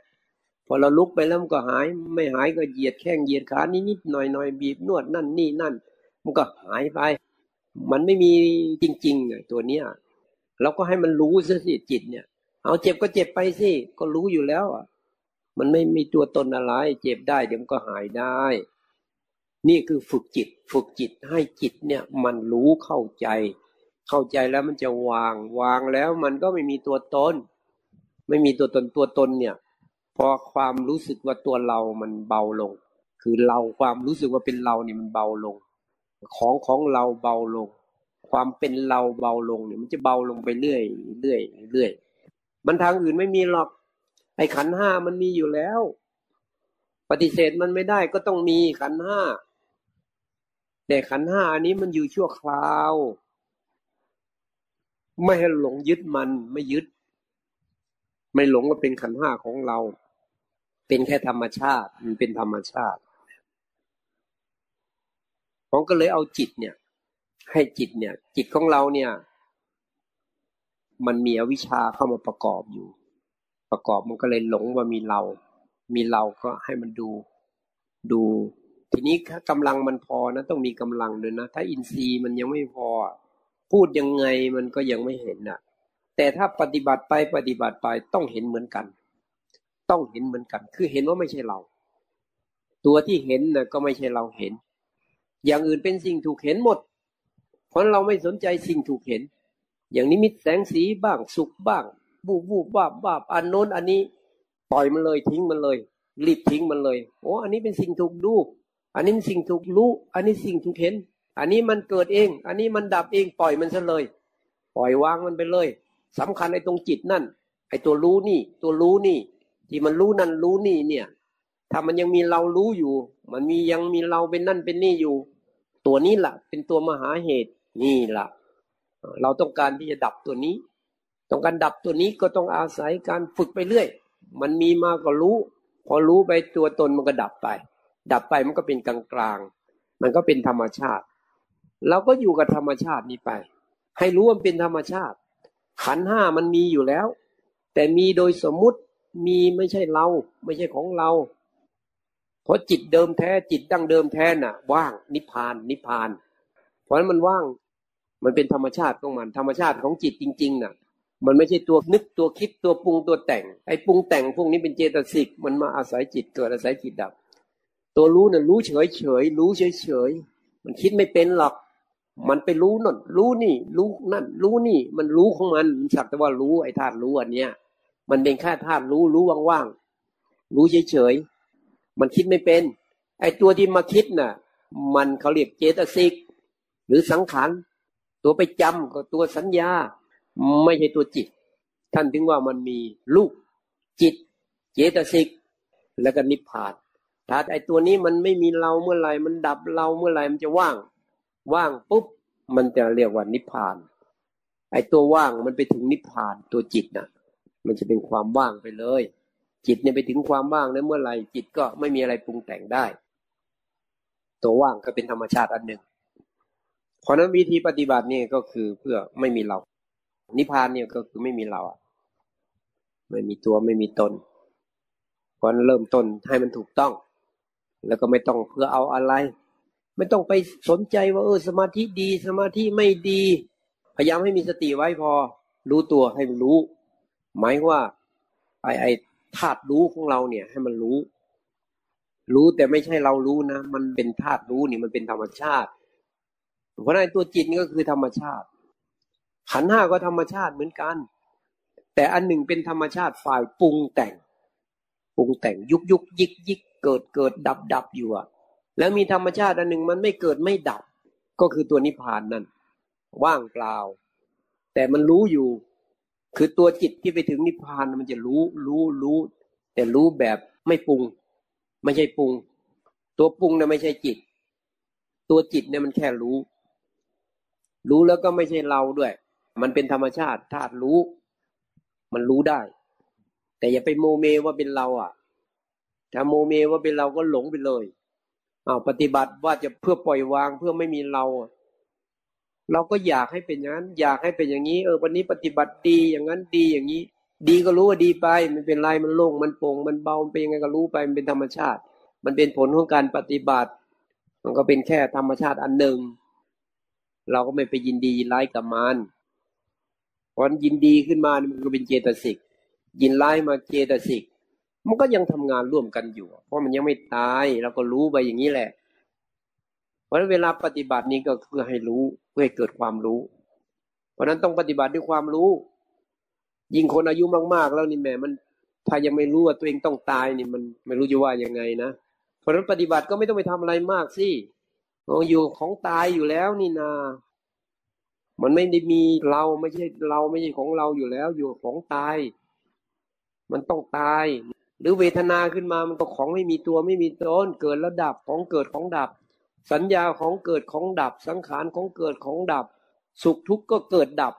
พอเราลุกไปแล้วมันก็หาย ไม่หายก็เหยียดแข้งเหยียดขานิดๆหน่อยๆบีบนวดนั่นนี่นั่น มันก็หายไป มันไม่มีจริงๆไงตัวเนี้ยเราก็ให้มันรู้ซะสิจิตเนี่ย เอาเจ็บก็เจ็บไปสิก็รู้อยู่แล้วอะ มันไม่มีตัวตนอะไร เจ็บได้เดี๋ยวมันก็หายได้ นี่คือฝึกจิต ฝึกจิตให้จิตเนี่ยมันรู้เข้าใจ เข้าใจแล้วมันจะวาง วางแล้วมันก็ไม่มีตัวตน ไม่มีตัวตนตัวตนเนี่ย พอความรู้สึกว่าตัวเรามันเบาลง คือเราความรู้สึกว่าเป็นเราเนี่ยมันเบาลง ของของเราเบาลง ความเป็นเราเบาลงเนี่ยมันจะเบาลงไปเรื่อยเรื่อยเรื่อยมันทางอื่นไม่มีหรอก ไอ้ขันห้ามันมีอยู่แล้ว ปฏิเสธมันไม่ได้ก็ต้องมีขันห้า แต่ขันห้าอันนี้มันอยู่ชั่วคราว ไม่ให้หลงยึดมันไม่ยึด ไม่หลงว่าเป็นขันห้าของเรา เป็นแค่ธรรมชาติมันเป็นธรรมชาติผมก็เลยเอาจิตเนี่ย ให้จิตเนี่ย จิตของเราเนี่ย มันมีอวิชชาเข้ามาประกอบอยู่ ประกอบมันก็เลยหลงว่ามีเรา มีเราก็ให้มันดูดู ทีนี้ถ้ากำลังมันพอนะต้องมีกำลังด้วยนะ ถ้าอินทรีย์มันยังไม่พอ พูดยังไงมันก็ยังไม่เห็นอะ แต่ถ้าปฏิบัติไปปฏิบัติไปต้องเห็นเหมือนกัน ต้องเห็นเหมือนกัน คือเห็นว่าไม่ใช่เรา ตัวที่เห็นนะก็ไม่ใช่เราเห็น อย่างอื่นเป็นสิ่งถูกเห็นหมด เพราะเราไม่สนใจสิ่งถูกเห็น อย่างนิมิตแสงสีบ้างสุขบ้างบูบบูบบ้าบ้าอันโน้นอันนี้ ปล่อยมันเลยทิ้งมันเลยรีบทิ้งมันเลย โอ้อันนี้เป็นสิ่งถูกดู อันนี้สิ่งถูกรู้ อันนี้สิ่งถูกเห็น อันนี้มันเกิดเอง อันนี้มันดับเองปล่อยมันซะเลย ปล่อยวางมันไปเลยสำคัญไอ้ตรงจิตนั่น ไอ้ตัวรู้นี่ ตัวรู้นี่ ที่มันรู้นั่นรู้นี่เนี่ย ถ้ามันยังมีเรารู้อยู่ มันมียังมีเราเป็นนั่นเป็นนี่อยู่ ตัวนี้แหละเป็นตัวมหาเหตุนี่แหละเราต้องการที่จะดับตัวนี้ ต้องการดับตัวนี้ก็ต้องอาศัยการฝึกไปเรื่อย มันมีมาก็รู้ พอรู้ไปตัวตนมันก็ดับไป ดับไปมันก็เป็นกลางกลางมันก็เป็นธรรมชาติ เราก็อยู่กับธรรมชาตินี้ไป ให้รู้ว่าเป็นธรรมชาติ ขันห้ามันมีอยู่แล้ว แต่มีโดยสมมุติมีไม่ใช่เรา ไม่ใช่ของเรา เพราะจิตเดิมแท้จิตดั้งเดิมแท้น่ะ ว่างนิพพานนิพพาน เพราะนั้นมันว่างมันเป็นธรรมชาติของมัน ธรรมชาติของจิตจริงๆน่ะ มันไม่ใช่ตัวนึกตัวคิดตัวปรุงตัวแต่ง ไอ้ปรุงแต่งพวกนี้เป็นเจตสิก มันมาอาศัยจิตเกิดอาศัยจิตดับ ตัวรู้น่ะรู้เฉยเฉยรู้เฉยเฉยมันคิดไม่เป็นหรอก มันไปรู้นั่นรู้นี่ รู้นั่น รู้นี่ มันรู้ของมันมันสักแต่ว่ารู้ไอ้ธาตุรู้อันเนี้ย มันเป็นแค่ธาตุรู้รู้ว่างๆรู้เฉยเฉยมันคิดไม่เป็น ไอ้ตัวที่มาคิดน่ะ มันเขาเรียกเจตสิกหรือสังขารตัวไปจำก็ตัวสัญญา ไม่ใช่ตัวจิต ท่านถึงว่ามันมีลูกจิต เจตสิก แล้วก็นิพพาน ถ้าไอตัวนี้มันไม่มีเราเมื่อไหร่มันดับเราเมื่อไหร่มันจะว่าง ว่างปุ๊บมันจะเรียกว่านิพพาน ไอตัวว่างมันไปถึงนิพพานตัวจิตน่ะ มันจะเป็นความว่างไปเลย จิตเนี่ยไปถึงความว่างนั้นเมื่อไหร่จิตก็ไม่มีอะไรปรุงแต่งได้ ตัวว่างก็เป็นธรรมชาติอันหนึ่งเพราะนั้นวิธีปฏิบัติเนี่ยก็คือเพื่อไม่มีเรา นิพพานเนี่ยก็คือไม่มีเราอะ ไม่มีตัวไม่มีตนเพราะนั้นเริ่มต้นให้มันถูกต้อง แล้วก็ไม่ต้องเพื่อเอาอะไร ไม่ต้องไปสนใจว่าเออสมาธิดี สมาธิไม่ดี พยายามให้มีสติไว้พอ รู้ตัวให้มันรู้ หมายว่า ไอไอธาตุรู้ของเราเนี่ย ให้มันรู้ รู้แต่ไม่ใช่เรารู้นะ มันเป็นธาตุรู้นี่มันเป็นธรรมชาติ เพราะนั้นตัวจิตนี่ก็คือธรรมชาติขันห้าก็ธรรมชาติเหมือนกัน แต่อันหนึ่งเป็นธรรมชาติฝ่ายปรุงแต่ง ปรุงแต่งยุกยุกยิกยิก เกิดเกิดดับดับอยู่อะแล้วมีธรรมชาติอันหนึ่งมันไม่เกิดไม่ดับ ก็คือตัวนิพพานนั่น ว่างเปล่า แต่มันรู้อยู่ คือตัวจิตที่ไปถึงนิพพานมันจะรู้รู้รู้ แต่รู้แบบไม่ปรุง ไม่ใช่ปรุง ตัวปรุงเนี่ยไม่ใช่จิต ตัวจิตเนี่ยมันแค่รู้ รู้แล้วก็ไม่ใช่เราด้วย มันเป็นธรรมชาติธาตุรู้ มันรู้ได้ แต่อย่าไปโมเมว่าเป็นเราอะ ถ้าโมเมว่าเป็นเราก็หลงไปเลยอ้าวปฏิบัติว่าจะเพื่อปล่อยวางเพื่อไม่มีเรา เราก็อยากให้เป็นอย่างนั้น อยากให้เป็นอย่างนี้ เออ วันนี้ปฏิบัติดีอย่างนั้นดีอย่างนี้ ดีก็รู้ว่าดีไป มันเป็นไรมันโล่งมันโปร่งมันเบามันเป็นยังไงก็รู้ไปมันเป็นธรรมชาติ มันเป็นผลของการปฏิบัติ มันก็เป็นแค่ธรรมชาติอันหนึ่ง เราก็ไม่ไปยินดียินร้ายกับมันพอยินดีขึ้นมามันก็เป็นเจตสิกยินร้ายมาเจตสิก มันก็ยังทำงานร่วมกันอยู่ เพราะมันยังไม่ตายเราก็รู้ไปอย่างนี้แหละ เพราะเวลาปฏิบัตินี้ก็เพื่อให้รู้เพื่อให้เกิดความรู้ เพราะนั้นต้องปฏิบัติด้วยความรู้ ยิ่งคนอายุมากๆ แล้วนี่แม่มันถ้ายังไม่รู้ว่าตัวเองต้องตายนี่มันไม่รู้จะว่ายังไงนะเพราะนั้นปฏิบัติก็ไม่ต้องไปทำอะไรมากสิอยู่ของตายอยู่แล้วนี่นา มันไม่ได้มีเราไม่ใช่เราไม่ใช่ของเราอยู่แล้ว อยู่ของตาย มันต้องตาย หรือเวทนาขึ้นมามันก็ของไม่มีตัวไม่มีตนเกิดแล้วดับของเกิดของดับ สัญญาของเกิดของดับ สังขารของเกิดของดับ สุขทุกข์ก็เกิดดับ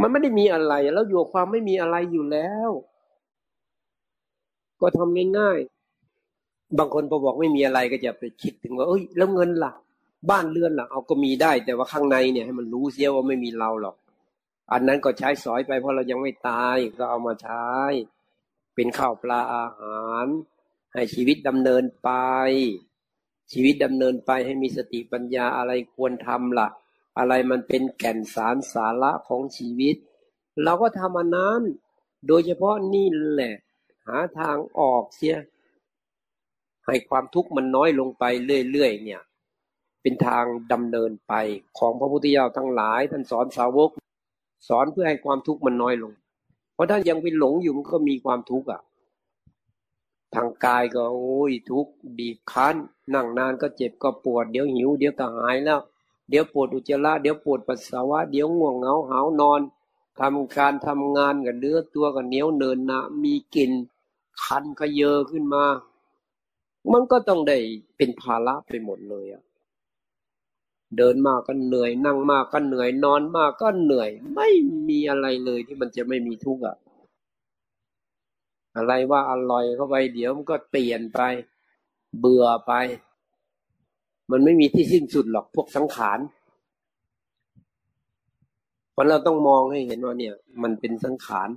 มันไม่ได้มีอะไร แล้วอยู่ความไม่มีอะไรอยู่แล้ว ก็ทำง่ายๆบางคนพอบอกไม่มีอะไรก็จะไปคิดถึงว่าเอ้ย แล้วเงินล่ะ บ้านเรือนล่ะเอาก็มีได้ แต่ว่าข้างในเนี่ยให้มันรู้เสียว่าไม่มีเราหรอก อันนั้นก็ใช้สอยไปเพราะเรายังไม่ตายก็เอามาใช้ เป็นข้าวปลาอาหาร ให้ชีวิตดำเนินไป ชีวิตดำเนินไปให้มีสติปัญญาอะไรควรทำละ่ะ อะไรมันเป็นแก่นสารสาระของชีวิต เราก็ทำอันนั้น โดยเฉพาะนี่แหละ หาทางออกเสียให้ความทุกข์มันน้อยลงไปเรื่อยๆเนี่ย เป็นทางดำเนินไปของพระพุทธเจ้าทั้งหลาย ท่านสอนสาวก สอนเพื่อให้ความทุกข์มันน้อยลง ราะถ้ายังไปหลงอยู่มันก็มีความทุกข์อะ ทางกายก็โอ้ยทุกข์บีบคั้น นั่งนานก็เจ็บก็ปวด เดี๋ยวหิว เดี๋ยวก็หายแล้ว เดี๋ยวปวดอุจจาระเดี๋ยวปวดปัสสาวะ เดี๋ยวง่วงเหงาหาวนอนทำการทำงานกับเนื้อตัวกับเหนียวเนินนะมีกลิ่นคันขยเยอขึ้นมา มันก็ต้องได้เป็นภาระไปหมดเลยอะ เดินมากก็เหนื่อยนั่งมากก็เหนื่อยนอนมากก็เหนื่อย ไม่มีอะไรเลยที่มันจะไม่มีทุกข์อะอะไรว่าอร่อยเข้าไปเดี๋ยวมันก็เปลี่ยนไป เบื่อไป มันไม่มีที่สิ้นสุดหรอกพวกสังขารเพราะเราต้องมองให้เห็นว่าเนี่ย มันเป็นสังขาร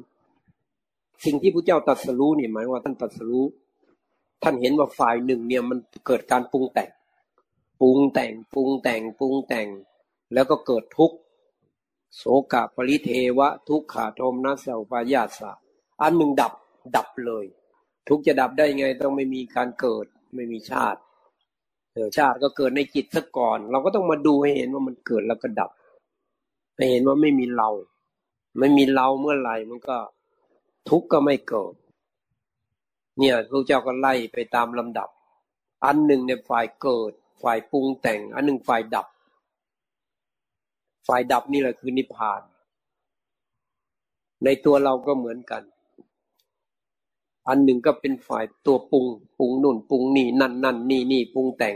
สิ่งที่พระเจ้าตรัสรู้เนี่ยหมายว่าท่านตรัสรู้ ท่านเห็นว่าฝ่ายหนึ่งเนี่ยมันเกิดการปรุงแต่ง ปรุงแต่งปรุงแต่งปรุงแต่ง แล้วก็เกิดทุกข์โสกะปริเทวะ ทุกขาโทมนัสอุปายาสะอันหนึ่งดับดับเลย ทุกจะดับได้ไงต้องไม่มีการเกิดไม่มีชาติเออชาติก็เกิดในจิตซะก่อน เราก็ต้องมาดูให้เห็นว่ามันเกิดแล้วก็ดับให้เห็นว่าไม่มีเรา ไม่มีเราเมื่อไหร่มันก็ทุกข์ก็ไม่เกิด เนี่ยพระเจ้าก็ไล่ไปตามลำดับ อันหนึ่งเนี่ยฝ่ายเกิด ฝ่ายปรุงแต่ง อันหนึ่งฝ่ายดับ ฝ่ายดับนี่แหละคือนิพพาน ในตัวเราก็เหมือนกัน อันหนึ่งก็เป็นฝ่ายตัวปรุงปรุงนุ่นปรุงนี่นั่นนั่นนี่นี่ปรุงแต่ง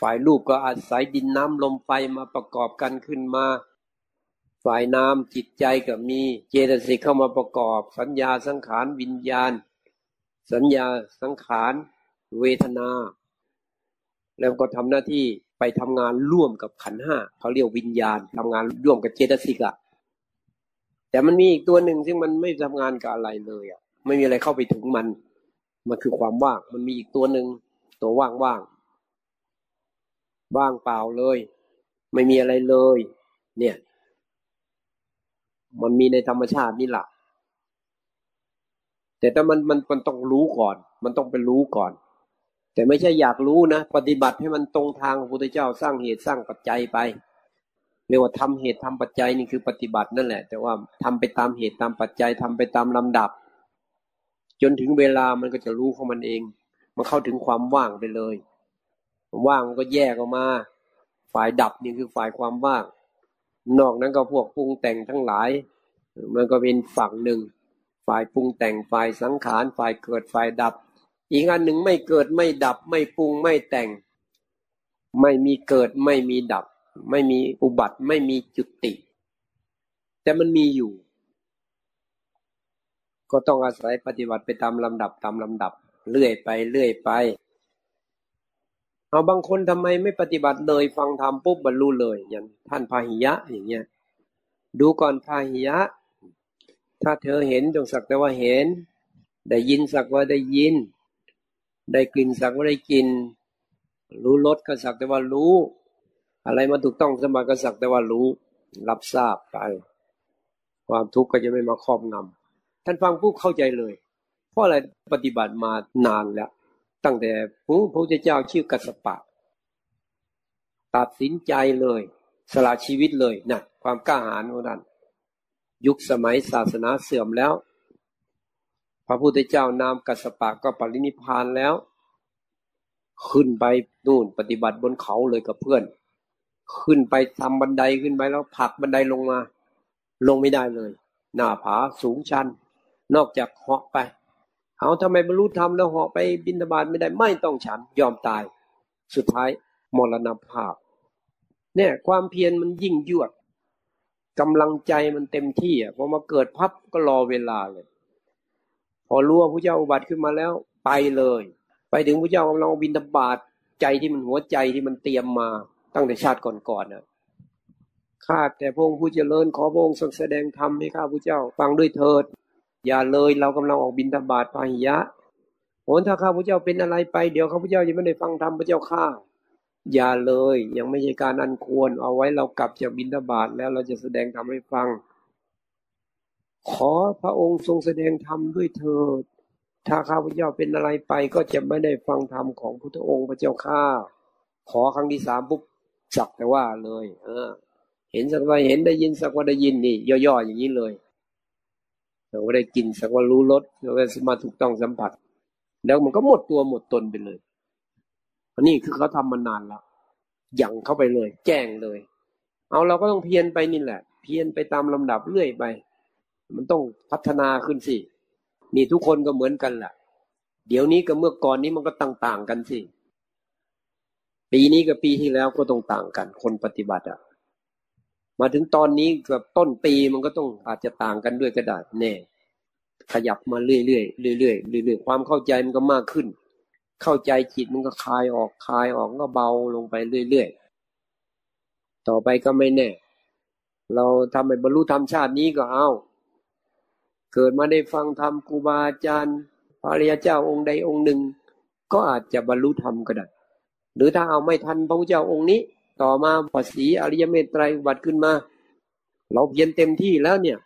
ฝ่ายรูปก็อาศัยดินน้ำลมไฟมาประกอบกันขึ้นมา ฝ่ายน้ำจิตใจก็มีเจตสิกเข้ามาประกอบ สัญญาสังขารวิญญาณ สัญญาสังขารเวทนา แล้วก็ทำหน้าที่ไปทำงานร่วมกับขันห้าเขาเรียกวิญญาณทำงานร่วมกับเจตสิกอะแต่มันมีอีกตัวหนึ่งซึ่งมันไม่ทำงานกับอะไรเลยอะไม่มีอะไรเข้าไปถึงมัน มันคือความว่าง มันมีอีกตัวหนึ่งตัวว่างว่างว่างเปล่าเลย ไม่มีอะไรเลย เนี่ย มันมีในธรรมชาตินี่แหละแต่ถ้ามันมันมันต้องรู้ก่อน มันต้องไปรู้ก่อน แต่ไม่ใช่อยากรู้นะ ปฏิบัติให้มันตรงทางพระพุทธเจ้าสร้างเหตุสร้างปัจจัยไป เรียกว่าทำเหตุทำปัจจัยนี่คือปฏิบัตินั่นแหละ แต่ว่าทำไปตามเหตุตามปัจจัยทำไปตามลำดับ จนถึงเวลามันก็จะรู้ของมันเอง มันเข้าถึงความว่างไปเลย ว่างมันก็แยกออกมา ฝ่ายดับนี่คือฝ่ายความว่าง นอกนั้นก็พวกปรุงแต่งทั้งหลาย มันก็เป็นฝั่งหนึ่ง ฝ่ายปรุงแต่งฝ่ายสังขารฝ่ายเกิดฝ่ายดับ อีกอันหนึ่งไม่เกิดไม่ดับ ไม่ปรุงไม่แต่ง ไม่มีเกิดไม่มีดับ ไม่มีอุบัติไม่มีจุติ แต่มันมีอยู่ ก็ต้องอาศัยปฏิบัติไปตามลำดับตามลำดับ เรื่อยไปเรื่อยไป เอาบางคนทำไมไม่ปฏิบัติเลยฟังธรรมปุ๊บบรรลุเลยอย่างท่านพาหิยะอย่างเงี้ย ดูก่อนพาหิยะ ถ้าเธอเห็นจงสักแต่ว่าเห็น ได้ยินสักว่าได้ยิน ได้กลิ่นสักว่าได้กิน รู้รสก็สักแต่ว่ารู้ อะไรมาถูกต้องสมาก็สักแต่ว่ารู้ รับทราบไป ความทุกข์ก็จะไม่มาครอบงำท่านฟังผู้เข้าใจเลย เพราะอะไรปฏิบัติมานานแล้ว ตั้งแต่พระพุทธเจ้าชื่อกัสปะ ตัดสินใจเลย สละชีวิตเลยนะความกล้าหาญของท่านยุคสมัยศาสนาเสื่อมแล้ว พระพุทธเจ้านามกัสปะก็ปรินิพานแล้ว ขึ้นไปนู่นปฏิบัติบนเขาเลยกับเพื่อน ขึ้นไปทำบันไดขึ้นไปแล้วผลักบันไดลงมา ลงไม่ได้เลย หน้าผาสูงชัน นอกจากเหาะไปเอาทำไมบรรลุธรรมแล้วเหาะไปบินตบาตไม่ได้ไม่ต้องฉันยอมตาย สุดท้ายมรณภาพ เนี่ย ความเพียรมันยิ่งยวดกำลังใจมันเต็มที่อะพอมาเกิดพับก็รอเวลาเลย อรู้ว่าพระเจ้าอุบัติขึ้นมาแล้วไปเลย ไปถึงพระเจ้ากำลังบินตบาตใจที่มันหัวใจที่มันเตรียมมาตั้งแต่ชาติก่อนๆนะข้าแต่พระองค์ผู้เจริญขอพระองค์ทรงแสดงธรรมให้ข้าพระเจ้าฟังด้วยเถิด อย่าเลยเรากำลังออกบินทบาทพาหิยะโหนถ้าข้าพระเจ้าเป็นอะไรไปเดี๋ยวข้าพระเจ้ายังไม่ได้ฟังธรรมพระเจ้าข้าอย่าเลยยังไม่ใช่การอันควร เอาไว้เรากลับจากบินทบาทแล้วเราจะแสดงธรรมให้ฟัง ขอพระองค์ทรงแสดงธรรมด้วยเถิด ถ้าข้าพเจ้าเป็นอะไรไปก็จะไม่ได้ฟังธรรมของพุทธองค์พระเจ้าข้า ขอครั้งที่สามปุ๊บจักแต่ว่าเลย เออ เห็นสักว่าเห็นได้ยินสักว่าได้ยินนี่ ย่อๆอย่างนี้เลยแต่ว่าได้กินสักว่ารู้รสแล้วก็สมาถูกต้องสัมผัส แล้วมันก็หมดตัวหมดตนไปเลยอันนี้คือเขาทำมานานแล้วยังเข้าไปเลย แจ้งเลย เอาเราก็ต้องเพียรไปนี่แหละ เพียรไปตามลำดับเรื่อยไป มันต้องพัฒนาขึ้นสิ นี่ทุกคนก็เหมือนกันแหละเดี๋ยวนี้กับเมื่อก่อนนี้มันก็ต่างๆกันสิ ปีนี้กับปีที่แล้วก็ต้องต่างกัน คนปฏิบัติอะมาถึงตอนนี้กับต้นปีมันก็ต้องอาจจะต่างกันด้วยก็ได้แน่ขยับมาเรื่อยๆเรื่อยๆเรื่อยๆความเข้าใจมันก็มากขึ้น เข้าใจจิตมันก็คลายออกคลายออกก็เบาลงไปเรื่อยๆต่อไปก็ไม่แน่ เราทำให้บรรลุธรรมชาตินี้ก็เอา เกิดมาได้ฟังธรรมครูบาอาจารย์พระริยเจ้าองค์ใดองค์หนึ่ง ก็อาจจะบรรลุธรรมก็ได้หรือถ้าเอาไม่ทันพระพุทธเจ้าองค์นี้ ต่อมาปสีอริยเมตไตรบัติขึ้นมา เราเพียรเต็มที่แล้วเนี่ย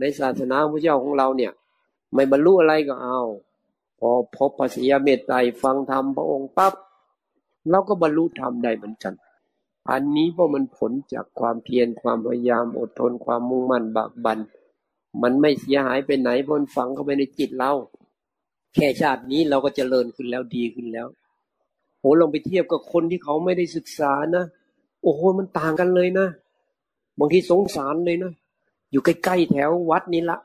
ในศาสนาพระเจ้าของเราเนี่ย ไม่บรรลุอะไรก็เอา พอพบปสีเมตไตรฟังธรรมพระองค์ปั๊บเราก็บรรลุธรรมได้เหมือนกัน อันนี้เพราะมันผลจากความเพียรความพยายามอดทนความมุ่งมั่นบากบัน มันไม่เสียหายไปไหนเพราะฝังเข้าไปในจิตเรา แค่ชาตินี้เราก็จเจริญขึ้นแล้วดีขึ้นแล้วโหลองไปเทียบกับคนที่เขาไม่ได้ศึกษานะโอ้โหมันต่างกันเลยนะบางทีสงสารเลยนะอยู่ใกล้ๆแถววัดนี้ละ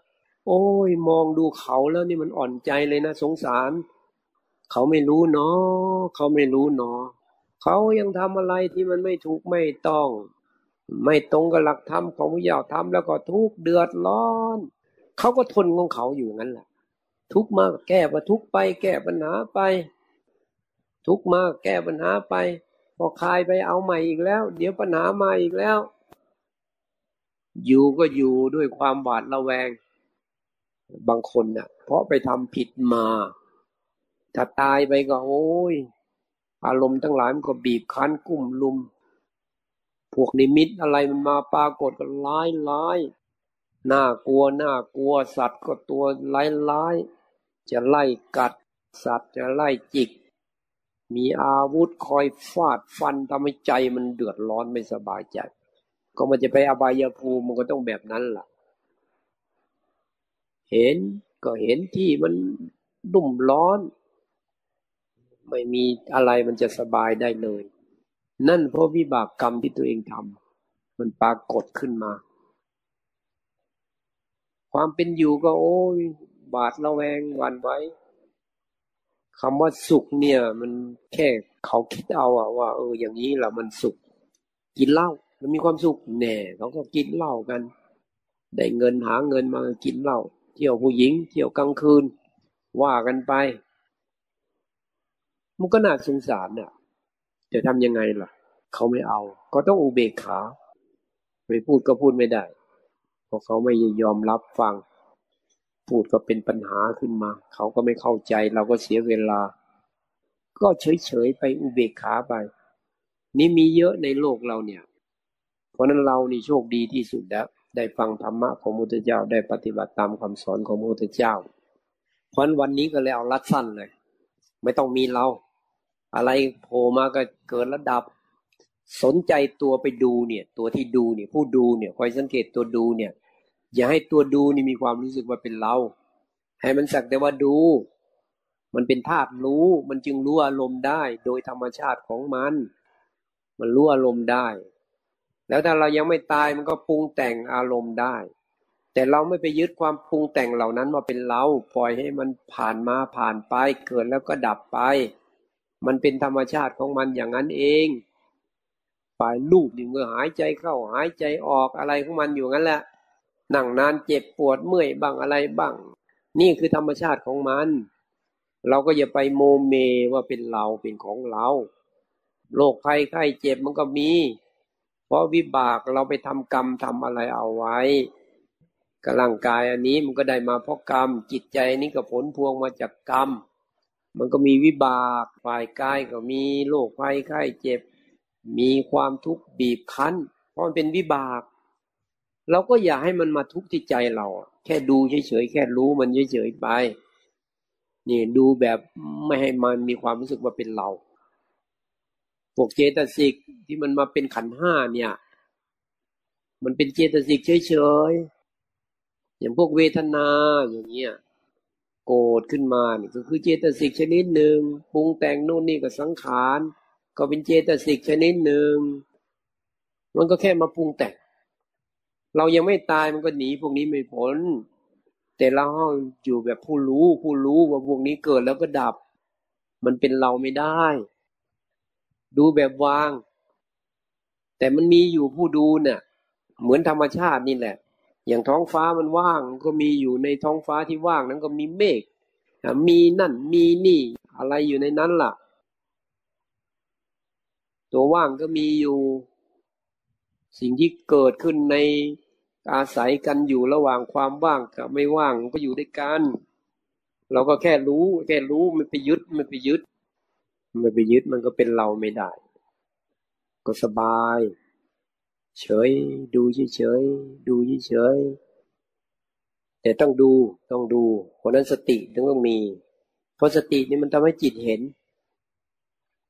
โอ้ยมองดูเขาแล้วนี่มันอ่อนใจเลยนะ สงสาร เขาไม่รู้เนาะเขาไม่รู้เนาะเขายังทำอะไรที่มันไม่ถูกไม่ต้อง ไม่ตรงกับหลักธรรมของพระเจ้าทำแล้วก็ทุกเดือดร้อนเขาก็ทนของเขาอยู่งั้นแหละทุกมากแก้ปัญทุกไป แก้ปัญหาไป ทุกมากแก้ปัญหาไป พอคลายไปเอาใหม่อีกแล้ว เดี๋ยวปัญหามาอีกแล้ว อยู่ก็อยู่ด้วยความหวาดระแวง บางคนเนะ่ะ เพราะไปทำผิดมา ถ้าตายไปก็โอ้ย อารมณ์ทั้งหลายมันก็บีบคั้นกุ้มลุม พวกนิมิตอะไรมันมาปรากฏก็ร้ายร้ายน่ากลัวน่ากลัวสัตว์ก็ตัวร้ายร้ายจะไล่กัด สัตว์จะไล่จิก มีอาวุธคอยฟาดฟันทำให้ใจมันเดือดร้อนไม่สบายใจ ก็มันจะไปอบายภูมิมันก็ต้องแบบนั้นล่ะ เห็นก็เห็นที่มันรุ่มร้อน ไม่มีอะไรมันจะสบายได้เลย นั่นเพราะวิบากกรรมที่ตัวเองทำมันปรากฏขึ้นมา ความเป็นอยู่ก็โอ้ยบาดระแวงวันไหวคำว่าสุขเนี่ย มันแค่เขาคิดเอาอะว่า เออ อย่างนี้แหละมันสุข กินเหล้ามันมีความสุขแน่เขาก็กินเหล้ากัน ได้เงินหาเงินมากินเหล้าเที่ยวผู้หญิง เที่ยวกลางคืน ว่ากันไป มันก็น่าสงสารน่ะ จะทำยังไงล่ะ เขาไม่เอา ก็ต้องอุเบกขา ไม่พูดก็พูดไม่ได้ เพราะเขาไม่ยอมรับฟัง พูดก็เป็นปัญหาขึ้นมา เขาก็ไม่เข้าใจ เราก็เสียเวลา ก็เฉยๆไปอุเบกขาไป นี่มีเยอะในโลกเราเนี่ย เพราะนั้นเรานี่โชคดีที่สุดแล้วได้ฟังธรรมะของมุตเจ้าได้ปฏิบัติตามคำสอนของมุตเจ้า เพราะวันนี้ก็เลยเอารัดสั้นเลย ไม่ต้องมีเรา อะไรโผล่มาก็เกิดระดับ สนใจตัวไปดูเนี่ย ตัวที่ดูเนี่ย ผู้ดูเนี่ยคอยสังเกตตัวดูเนี่ย อย่าให้ตัวดูนี่มีความรู้สึกว่าเป็นเรา ให้มันสักแต่ว่าดู มันเป็นธาตุรู้ มันจึงรู้อารมณ์ได้ โดยธรรมชาติของมัน มันรู้อารมณ์ได้ แล้วถ้าเรายังไม่ตายมันก็ปรุงแต่งอารมณ์ได้ แต่เราไม่ไปยึดความปรุงแต่งเหล่านั้นมาเป็นเรา ปล่อยให้มันผ่านมาผ่านไปเกิดแล้วก็ดับไป มันเป็นธรรมชาติของมันอย่างนั้นเองฝ่ายลูกนี่เมื่อหายใจเข้าหายใจออกอะไรของมันอยู่งั้นแหละนั่งนานเจ็บปวดเมื่อยบ้างอะไรบ้าง นี่คือธรรมชาติของมัน เราก็อย่าไปโมเมว่าเป็นเราเป็นของเราโรคภัยไข้เจ็บมันก็มี เพราะวิบากเราไปทำกรรมทำอะไรเอาไว้กับร่างกายอันนี้มันก็ได้มาเพราะกรรมจิตใจนี้ก็ผลพวงมาจากกรรม มันก็มีวิบากฝ่ายกายก็มีโรคภัยไข้เจ็บ มีความทุกข์บีบคั้น เพราะมันเป็นวิบาก เราก็อย่าให้มันมาทุกข์ที่ใจเรา แค่ดูเฉยๆแค่รู้มันเฉยๆไปนี่ดูแบบไม่ให้มันมีความรู้สึกว่าเป็นเราพวกเจตสิกที่มันมาเป็นขันห้าเนี่ย มันเป็นเจตสิกเฉยๆอย่างพวกเวทนาอย่างเงี้ย โกรธขึ้นมานี่ก็คือเจตสิกชนิดหนึ่งปรุงแต่งโน่นนี่ก็สังขาร ก็เป็นเจตสิกชนิดหนึ่งมันก็แค่มาปรุงแต่ง เรายังไม่ตายมันก็หนีพวกนี้ไม่พ้นแต่เราอยู่แบบผู้รู้ผู้รู้ว่าพวกนี้เกิดแล้วก็ดับ มันเป็นเราไม่ได้ ดูแบบวาง แต่มันมีอยู่ผู้ดูเนี่ยเหมือนธรรมชาตินี่แหละ อย่างท้องฟ้ามันว่างก็มีอยู่ในท้องฟ้าที่ว่างนั้นก็มีเมฆมีนั่นมีนี่ อะไรอยู่ในนั้นล่ะ ตัวว่างก็มีอยู่ สิ่งที่เกิดขึ้นในอาศัยกันอยู่ระหว่างความว่างกับไม่ว่างก็อยู่ด้วยกัน เราก็แค่รู้ แค่รู้ไม่ไปยึดไม่ไปยึดไม่ไปยึดมันก็เป็นเราไม่ได้ ก็สบาย เฉย ดูเฉยดูเฉยแต่ต้องดูต้องดู เพราะนั้นสติต้องมี เพราะสตินี่มันทำให้จิตเห็น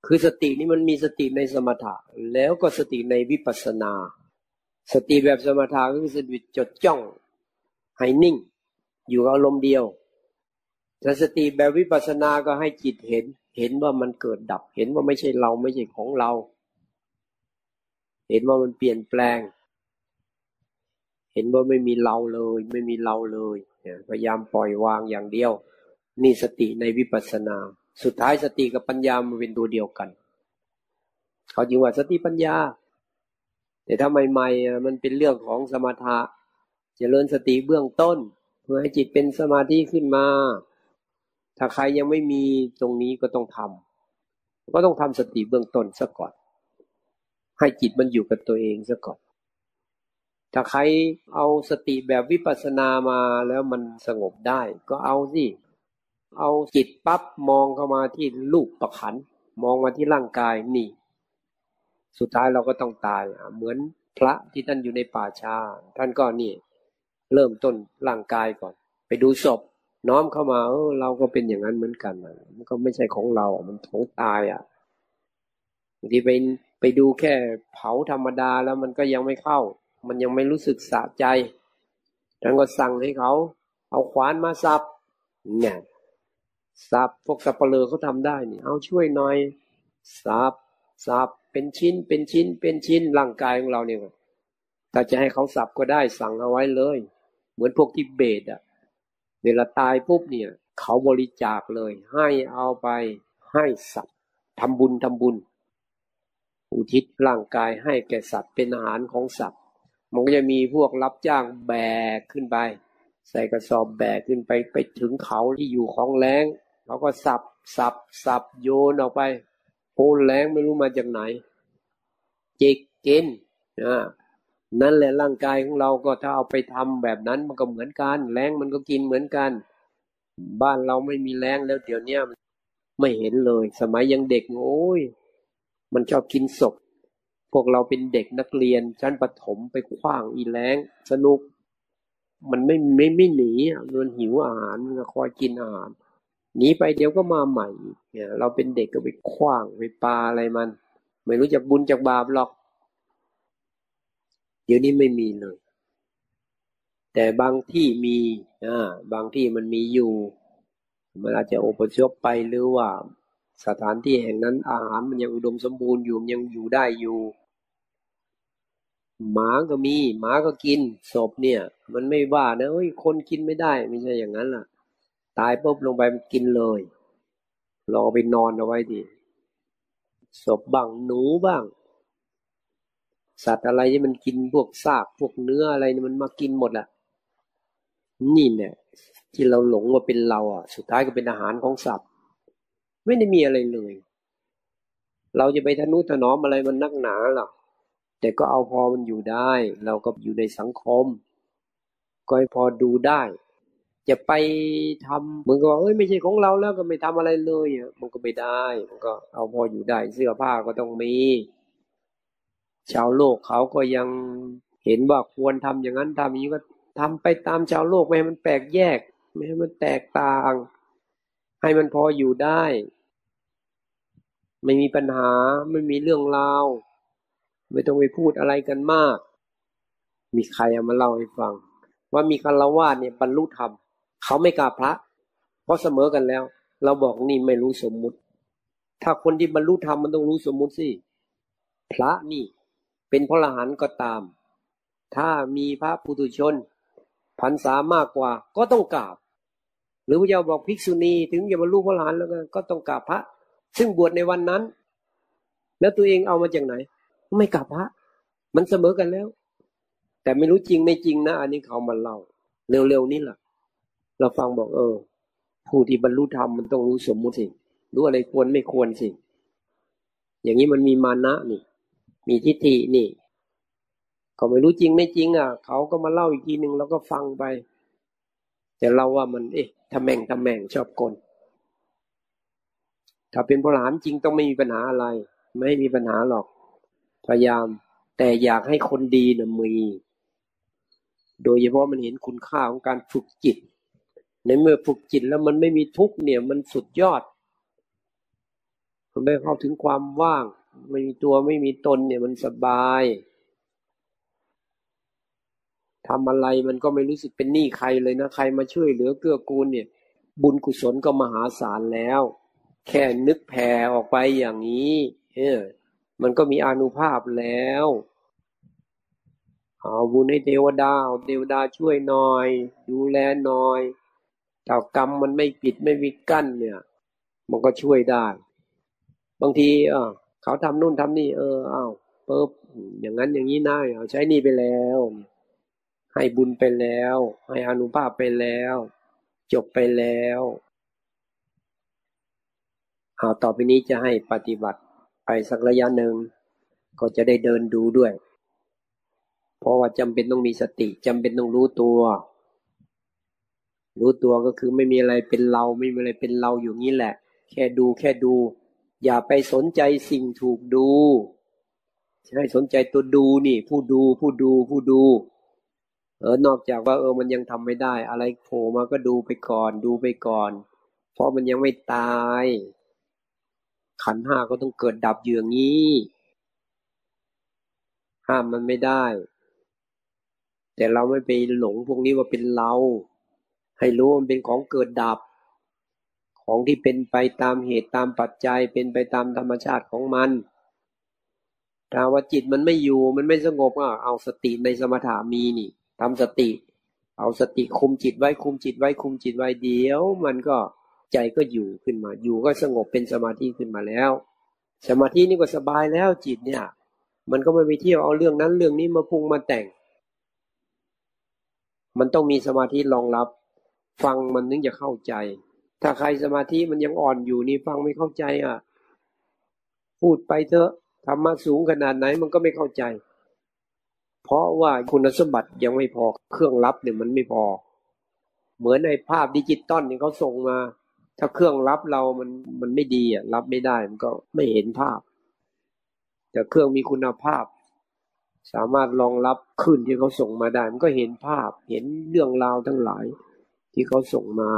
คือสตินี่มันมีสติในสมถะ แล้วก็สติในวิปัสสนา สติแบบสมถะก็คือสติจดจ้องให้นิ่ง อยู่อารมณ์เดียวแต่สติแบบวิปัสสนาก็ให้จิตเห็น เห็นว่ามันเกิดดับ เห็นว่าไม่ใช่เราไม่ใช่ของเรา เห็นว่ามันเปลี่ยนแปลง เห็นว่าไม่มีเราเลย ไม่มีเราเลยพยายามปล่อยวางอย่างเดียว นี่สติในวิปัสสนา สุดท้ายสติกับปัญญามันเป็นตัวเดียวกัน เขาจึงว่าสติปัญญา แต่ถ้าใหม่ๆมันเป็นเรื่องของสมถะจเจริญสติเบื้องต้น เพื่อให้จิตเป็นสมาธิขึ้นมา ถ้าใครยังไม่มีตรงนี้ก็ต้องทำก็ต้องทำสติเบื้องต้นซะก่อน ให้จิตมันอยู่กับตัวเองซะก่อน ถ้าใครเอาสติแบบวิปัสสนามาแล้วมันสงบได้ ก็เอาสิ เอาจิตปั๊บมองเข้ามาที่รูปประขัน มองมาที่ร่างกายนี่ สุดท้ายเราก็ต้องตาย เหมือนพระที่ท่านอยู่ในป่าชา ท่านก็นี่ เริ่มต้นร่างกายก่อน ไปดูศพน้อมเข้ามาเออเราก็เป็นอย่างนั้นเหมือนกันมันก็ไม่ใช่ของเรา มันของตายอะบางทีไปไป ดูแค่เผาธรรมดาแล้วมันก็ยังไม่เข้า มันยังไม่รู้สึกสะใจท่านก็สั่งให้เขา เอาขวานมาสับเนี่ยสับพวกสับเปลือเขาทำได้นี่เอาช่วยหน่อยสับสับเป็นชิ้นเป็นชิ้นเป็นชิ้นร่างกายของเราเนี่ยถ้าจะให้เขาสับก็ได้สั่งเอาไว้เลย เหมือนพวกที่เบสอะเวลาตายปุ๊บเนี่ย เขาบริจาคเลย ให้เอาไปให้สัตว์ทำบุญทำบุญ อุทิศร่างกายให้แก่สัตว์เป็นอาหารของสัตว์ มันก็จะมีพวกรับจ้างแบกขึ้นไป ใส่กระสอบแบกขึ้นไปไปถึงเขาที่อยู่ของแรงเขาก็สับสับสับโยนออกไปโอนแรงไม่รู้มาจากไหน จิกกินนะนั่นแหละร่างกายของเราก็ถ้าเอาไปทำแบบนั้นมันก็เหมือนกัน แรงมันก็กินเหมือนกัน บ้านเราไม่มีแรงแล้วเดี๋ยวนี้ไม่เห็นเลย สมัยยังเด็กโอ้ย มันชอบกินศพ พวกเราเป็นเด็กนักเรียนชั้นประถมไปคว้างอีแรงสนุก มันไม่ไม่ไม่หนีมันหิวอาหารมันก็คอยกินอาหารหนีไปเดี๋ยวก็มาใหม่เนี่ยเราเป็นเด็กก็ไปคว้างไปปาอะไรมัน ไม่รู้จักบุญจากบาปหรอก เดี๋ยวนี้ไม่มีเลย แต่บางที่มีอ่าบางที่มันมีอยู่ มันอาจจะอพยพไปหรือว่า สถานที่แห่งนั้นอาหารมันยังอุดมสมบูรณ์อยู่ยังอยู่ได้อยู่ หมาก็มี หมาก็กินศพเนี่ย มันไม่ว่านะเฮ้ยคนกินไม่ได้ ไม่ใช่อย่างนั้นล่ะ ตายปุ๊บลงไปกินเลยลอไปนอนเอาไว้ดิศพบ้างหนูบ้าง สัตว์อะไรที่มันกินพวกซากพวกเนื้ออะไรนี่มันมากินหมดแหละนี่เนี่ยที่เราหลงว่าเป็นเราอะ สุดท้ายก็เป็นอาหารของสัตว์ ไม่ได้มีอะไรเลย เราจะไปทนุถนอมอะไรมันนักหนาหรอกแต่ก็เอาพอมันอยู่ได้ เราก็อยู่ในสังคม ก็ให้พอดูได้ จะไปทำเหมือนกับว่าเอ้ยไม่ใช่ของเราแล้วก็ไม่ทำอะไรเลยมันก็ไม่ได้ มันก็เอาพออยู่ได้ เสื้อผ้าก็ต้องมี ชาวโลกเขาก็ยังเห็นว่าควรทำอย่างนั้นทำอย่างนี้ก็ทำไปตามชาวโลกไม่ให้มันแปลกแยก ไม่ให้มันแตกต่าง ให้มันพออยู่ได้ ไม่มีปัญหาไม่มีเรื่องราวไม่ต้องไปพูดอะไรกันมาก มีใครเอามาเล่าให้ฟัง ว่ามีคารวาสเนี่ยบรรลุธรรมเขาไม่กราบพระ เพราะเสมอกันแล้ว เราบอกนี่ไม่รู้สมมุติ ถ้าคนที่บรรลุธรรมมันต้องรู้สมมุติสิพระนี่ เป็นพระอรหันต์ก็ตาม ถ้ามีพระปุถุชนพรรษามากกว่าก็ต้องกราบ หรือพระเจ้าบอกภิกษุณีถึงจะบรรลุพระอรหันแล้วก็ต้องกราบพระ ซึ่งบวชในวันนั้น แล้วตัวเองเอามาจากไหน ไม่กลับพระ มันเสมอกันแล้ว แต่ไม่รู้จริงไม่จริงนะ อันนี้เขามาเล่า เร็วๆนี่แหละเราฟังบอกเออ ผู้ที่บรรลุธรรมมันต้องรู้สมมุติสิรู้อะไรควรไม่ควรสิอย่างนี้มันมีมานะนี่ มีทิฏฐินี่เขาไม่รู้จริงไม่จริง อะ เขาก็มาเล่าอีกทีหนึ่งแล้วก็ฟังไป แต่เราว่ามันเอ๊ะทำแม่งทำแม่งชอบกลถ้าเป็นพระหลานจริงต้องไม่มีปัญหาอะไร ไม่มีปัญหาหรอก พยายาม แต่อยากให้คนดีนะมี โดยเฉพาะมันเห็นคุณค่าของการฝึกจิต ในเมื่อฝึกจิตแล้วมันไม่มีทุกเนี่ย มันสุดยอด มันไม่เข้าถึงความว่าง ไม่มีตัวไม่มีตนเนี่ยมันสบาย ทำอะไรมันก็ไม่รู้สึกเป็นหนี้ใครเลยนะ ใครมาช่วยเหลือเกื้อกูลเนี่ย บุญกุศลก็มหาศาลแล้ว แค่นึกแผ่ออกไปอย่างนี้เออมันก็มีอนุภาพแล้วเอาบุญให้เทวดาเทวดาช่วยหน่อย ดูแลหน่อยถ้ากรรมมันไม่ปิดไม่มีกั้นเนี่ย มันก็ช่วยได้ บางทีเออเขาทำนู่นทำนี่ เออเอ้าวเปิบอย่างนั้นอย่างนี้น่าเอาใช้นี่ไปแล้ว ให้บุญไปแล้ว ให้อนุภาพไปแล้ว จบไปแล้วเอาต่อไปนี้จะให้ปฏิบัติไปสักระยะหนึ่ง ก็จะได้เดินดูด้วย เพราะว่าจำเป็นต้องมีสติจำเป็นต้องรู้ตัว รู้ตัวก็คือไม่มีอะไรเป็นเรา ไม่มีอะไรเป็นเราอยู่งี้แหละ แค่ดูแค่ดู อย่าไปสนใจสิ่งถูกดูให้สนใจตัวดูนี่ ผู้ดูผู้ดูผู้ดู เออนอกจากว่าเออมันยังทำไม่ได้ อะไรโผล่มาก็ดูไปก่อนดูไปก่อน เพราะมันยังไม่ตาย ขันห้าก็ต้องเกิดดับอยู่อย่างนี้ ห้ามมันไม่ได้ แต่เราไม่ไปหลงพวกนี้ว่าเป็นเรา ให้รู้มันเป็นของเกิดดับ ของที่เป็นไปตามเหตุตามปัจจัยเป็นไปตามธรรมชาติของมันถ้าว่าจิตมันไม่อยู่มันไม่สงบอะเอาสติในสมถามีนี่ ทำสติ เอาสติคุมจิตไว้คุมจิตไว้คุมจิตไว้เดียว มันก็ใจก็อยู่ขึ้นมา อยู่ก็สงบเป็นสมาธิขึ้นมาแล้ว สมาธินี่ก็สบายแล้วจิตเนี่ย มันก็ไม่ไปเที่ยวเอาเรื่องนั้นเรื่องนี้มาพุงมาแต่ง มันต้องมีสมาธิรองรับ ฟังมันถึงจะเข้าใจ ถ้าใครสมาธิมันยังอ่อนอยู่นี่ฟังไม่เข้าใจอะ พูดไปเถอะธรรมะสูงขนาดไหนมันก็ไม่เข้าใจ เพราะว่าคุณสมบัติยังไม่พอเครื่องรับเนี่ยมันไม่พอ เหมือนในภาพดิจิตอลนี่เขาส่งมา ถ้าเครื่องรับเรามันมันไม่ดีอะรับไม่ได้มันก็ไม่เห็นภาพ แต่เครื่องมีคุณภาพ สามารถรองรับขึ้นที่เขาส่งมาได้ มันก็เห็นภาพเห็นเรื่องราวทั้งหลายที่เขาส่งมา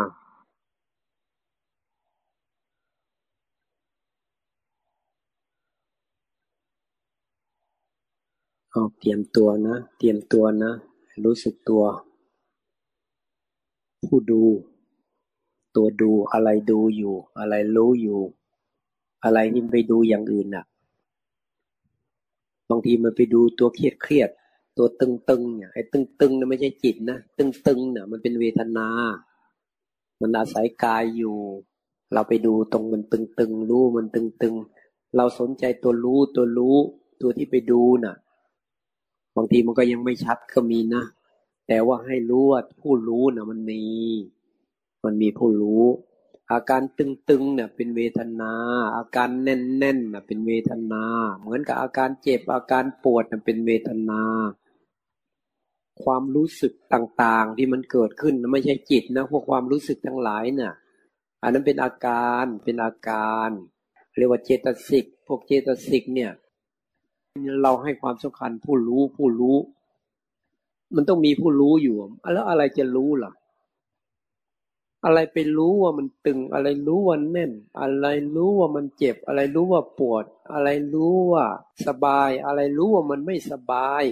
เอาเตรียมตัวนะ เตรียมตัวนะ รู้สึกตัว ผู้ดู ตัวดูอะไรดูอยู่ อะไรรู้อยู่ อะไรนี่ไปดูอย่างอื่นอะ บางทีมันไปดูตัวเครียดเครียด ตัวตึงตึงเนี่ยไอ้ตึงตึงเนี่ยไม่ใช่จิตนะตึงตึงเนี่ยมันเป็นเวทนา มันอาศัยกายอยู่ เราไปดูตรงมันตึงตึงรู้มันตึงตึงเราสนใจตัวรู้ตัวรู้ ตัวที่ไปดูน่ะ บางทีมันก็ยังไม่ชัดก็มีนะ แต่ว่าให้รู้ว่าผู้รู้นะมันมี มันมีผู้รู้ อาการตึงๆเนี่ยเป็นเวทนา อาการแน่นๆน่ะเป็นเวทนา เหมือนกับอาการเจ็บอาการปวดน่ะเป็นเวทนา ความรู้สึกต่างๆที่มันเกิดขึ้นไม่ใช่จิตนะพวกความรู้สึกทั้งหลายเนี่ยอันนั้นเป็นอาการเป็นอาการ เรียกว่าเจตสิก พวกเจตสิกเนี่ย เราให้ความสำคัญผู้รู้ผู้รู้ มันต้องมีผู้รู้อยู่ แล้วอะไรจะรู้ล่ะ อะไรไปรู้ว่ามันตึง อะไรรู้ว่าแน่น อะไรรู้ว่ามันเจ็บ อะไรรู้ว่าปวด อะไรรู้ว่าสบาย อะไรรู้ว่ามันไม่สบาย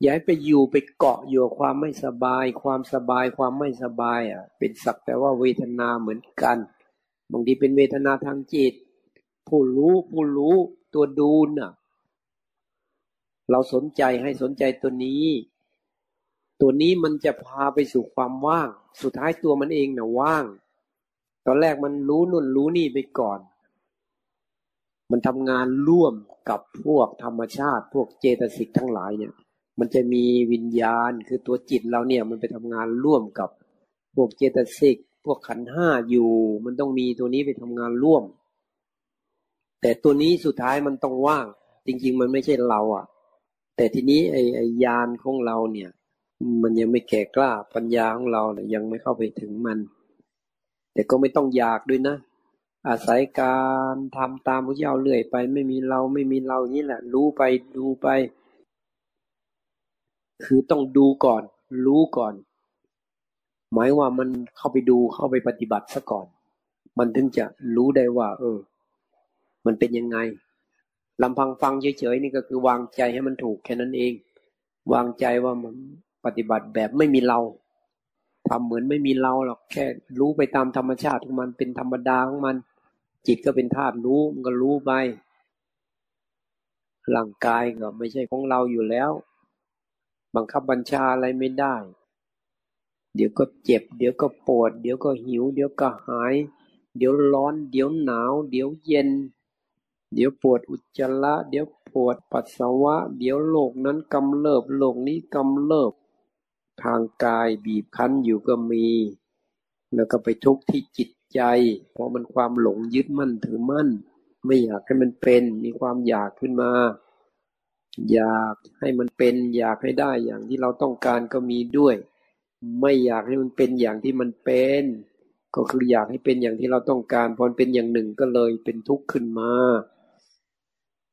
อย่าให้ไปอยู่ไปเกาะอยู่ความไม่สบาย ความสบายความไม่สบายอะ เป็นสักแต่ว่าเวทนาเหมือนกันบางทีเป็นเวทนาทางจิต ผู้รู้ผู้รู้ตัวดูน่ะ เราสนใจให้สนใจตัวนี้ ตัวนี้มันจะพาไปสู่ความว่าง สุดท้ายตัวมันเองนะ่ะว่าง ตอนแรกมันรู้นุ่นรู้นี่ไปก่อน มันทำงานร่วมกับพวกธรรมชาติ พวกเจตสิกทั้งหลายเนี่ย มันจะมีวิญญาณคือตัวจิตเราเนี่ย มันไปทำงานร่วมกับพวกเจตสิกพวกขันห้าอยู่ มันต้องมีตัวนี้ไปทำงานร่วม แต่ตัวนี้สุดท้ายมันต้องว่าง จริง ๆ มันไม่ใช่เราอะ แต่ทีนี้ไอ้ไอ้ยานของเราเนี่ย มันยังไม่แก่กล้าปัญญาของเราเนี่ยยังไม่เข้าไปถึงมัน แต่ก็ไม่ต้องอยากด้วยนะ อาศัยการทำตามพระเจ้าเรื่อยไป ไม่มีเราไม่มีเราอย่างนี้แหละ รู้ไปดูไป คือต้องดูก่อน รู้ก่อน หมายว่ามันเข้าไปดูเข้าไปปฏิบัติซะก่อน มันถึงจะรู้ได้ว่า เออ มันเป็นยังไง ลำพังฟังเฉยๆนี่ก็คือวางใจให้มันถูกแค่นั้นเอง วางใจว่ามันปฏิบัติแบบไม่มีเราทำเหมือนไม่มีเราหรอกแค่รู้ไปตามธรรมชาติของมันเป็นธรรมดาของมัน จิตก็เป็นธาตุรู้มันก็รู้ไปร่างกายก็ไม่ใช่ของเราอยู่แล้ว บังคับบัญชาอะไรไม่ได้ เดี๋ยวก็เจ็บ เดี๋ยวก็ปวด เดี๋ยวก็หิว เดี๋ยวก็หาย เดี๋ยวร้อน เดี๋ยวหนาว เดี๋ยวเย็น เดี๋ยวปวดอุจจาระ เดี๋ยวปวดปัสสาวะ เดี๋ยวโรคนั้นกำเริบโรคนี้กำเริบ ทางกายบีบคั้นอยู่ก็มี แล้วก็ไปทุกข์ที่จิตใจ เพราะมันความหลงยึดมั่นถือมั่น ไม่อยากให้มันเป็น มีความอยากขึ้นมา อยากให้มันเป็นอยากให้ได้อย่างที่เราต้องการก็มีด้วย ไม่อยากให้มันเป็นอย่างที่มันเป็นก็คืออยากให้เป็นอย่างที่เราต้องการ พอเป็นอย่างหนึ่งก็เลยเป็นทุกข์ขึ้นมา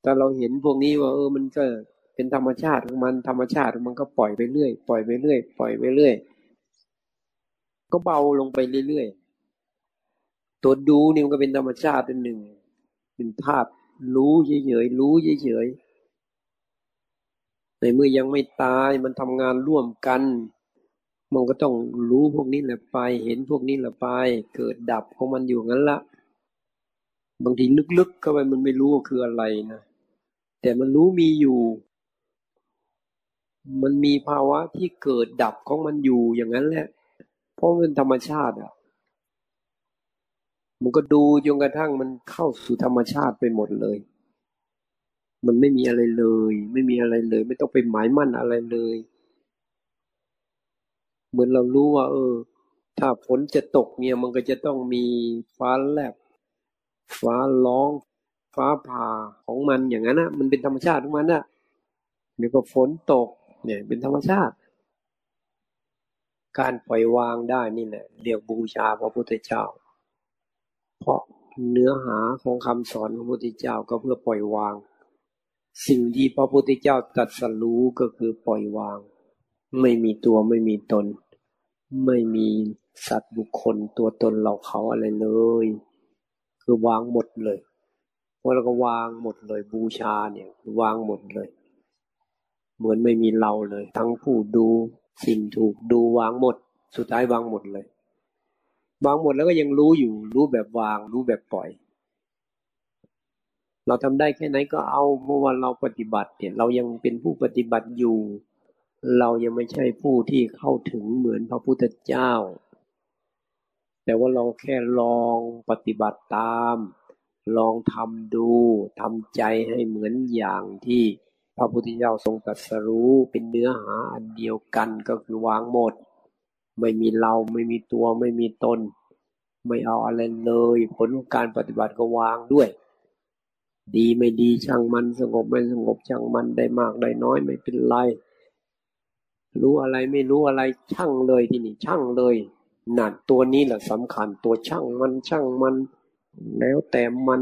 แต่เราเห็นพวกนี้ว่าเออมันก็เป็นธรรมชาติของมันธรรมชาติมันก็ปล่อยไปเรื่อยปล่อยไปเรื่อยปล่อยไปเรื่อยก็เบาลงไปเรื่อยๆตัวดูนี่มันก็เป็นธรรมชาติเป็นหนึ่ง เป็นธาตุรู้เฉยๆรู้เฉยๆในเมื่อยังไม่ตายมันทำงานร่วมกันมันก็ต้องรู้พวกนี้แหละไป เห็นพวกนี้แหละไป เกิดดับของมันอยู่งั้นละ บางทีลึกๆเข้าไปมันไม่รู้ว่าคืออะไรนะ แต่มันรู้มีอยู่ มันมีภาวะที่เกิดดับของมันอยู่อย่างนั้นแหละ เพราะมันธรรมชาติอะ มันก็ดูจนกระทั่งมันเข้าสู่ธรรมชาติไปหมดเลย มันไม่มีอะไรเลย ไม่มีอะไรเลย ไม่ต้องไปหมายมั่นอะไรเลย เหมือนเรารู้ว่า เออ ถ้าฝนจะตกเนี่ย มันก็จะต้องมีฟ้าแลบฟ้าร้อง ฟ้าผ่าของมันอย่างนั้นนะมันเป็นธรรมชาติของมันนะเดี๋ยวก็ฝนตก เนี่ย เป็นธรรมชาติ การปล่อยวางได้นี่แหละเรียกบูชาพระพุทธเจ้า เพราะเนื้อหาของคำสอนของพระพุทธเจ้าก็เพื่อปล่อยวาง สิ่งที่พระพุทธเจ้าตรัสรู้ก็คือปล่อยวาง ไม่มีตัวไม่มีตน ไม่มีสัตว์บุคคลตัวตนเราเขาอะไรเลย คือวางหมดเลย พอเราก็วางหมดเลยบูชาเนี่ยวางหมดเลย เหมือนไม่มีเราเลย ทั้งผู้ดูสิ่งถูกดูวางหมด สุดท้ายวางหมดเลย วางหมดแล้วก็ยังรู้อยู่ รู้แบบวาง รู้แบบปล่อย เราทำได้แค่ไหนก็เอาเพราะว่าเราปฏิบัติเนี่ย เรายังเป็นผู้ปฏิบัติอยู่ เรายังไม่ใช่ผู้ที่เข้าถึงเหมือนพระพุทธเจ้า แต่ว่าเราแค่ลองปฏิบัติตาม ลองทำดูทำใจให้เหมือนอย่างที่พระพุทธเจ้าทรงตรัสรู้เป็นเนื้อหาอันเดียวกันก็คือวางหมด ไม่มีเราไม่มีตัวไม่มีตน ไม่เอาอะไรเลย ผลของการปฏิบัติก็วางด้วย ดีไม่ดีช่างมันสงบไม่สงบช่างมันได้มากได้น้อยไม่เป็นไร รู้อะไรไม่รู้อะไรช่างเลยที่นี่ช่างเลยนั่นตัวนี้แหละสำคัญตัวช่างมันช่างมัน แล้วแต่มัน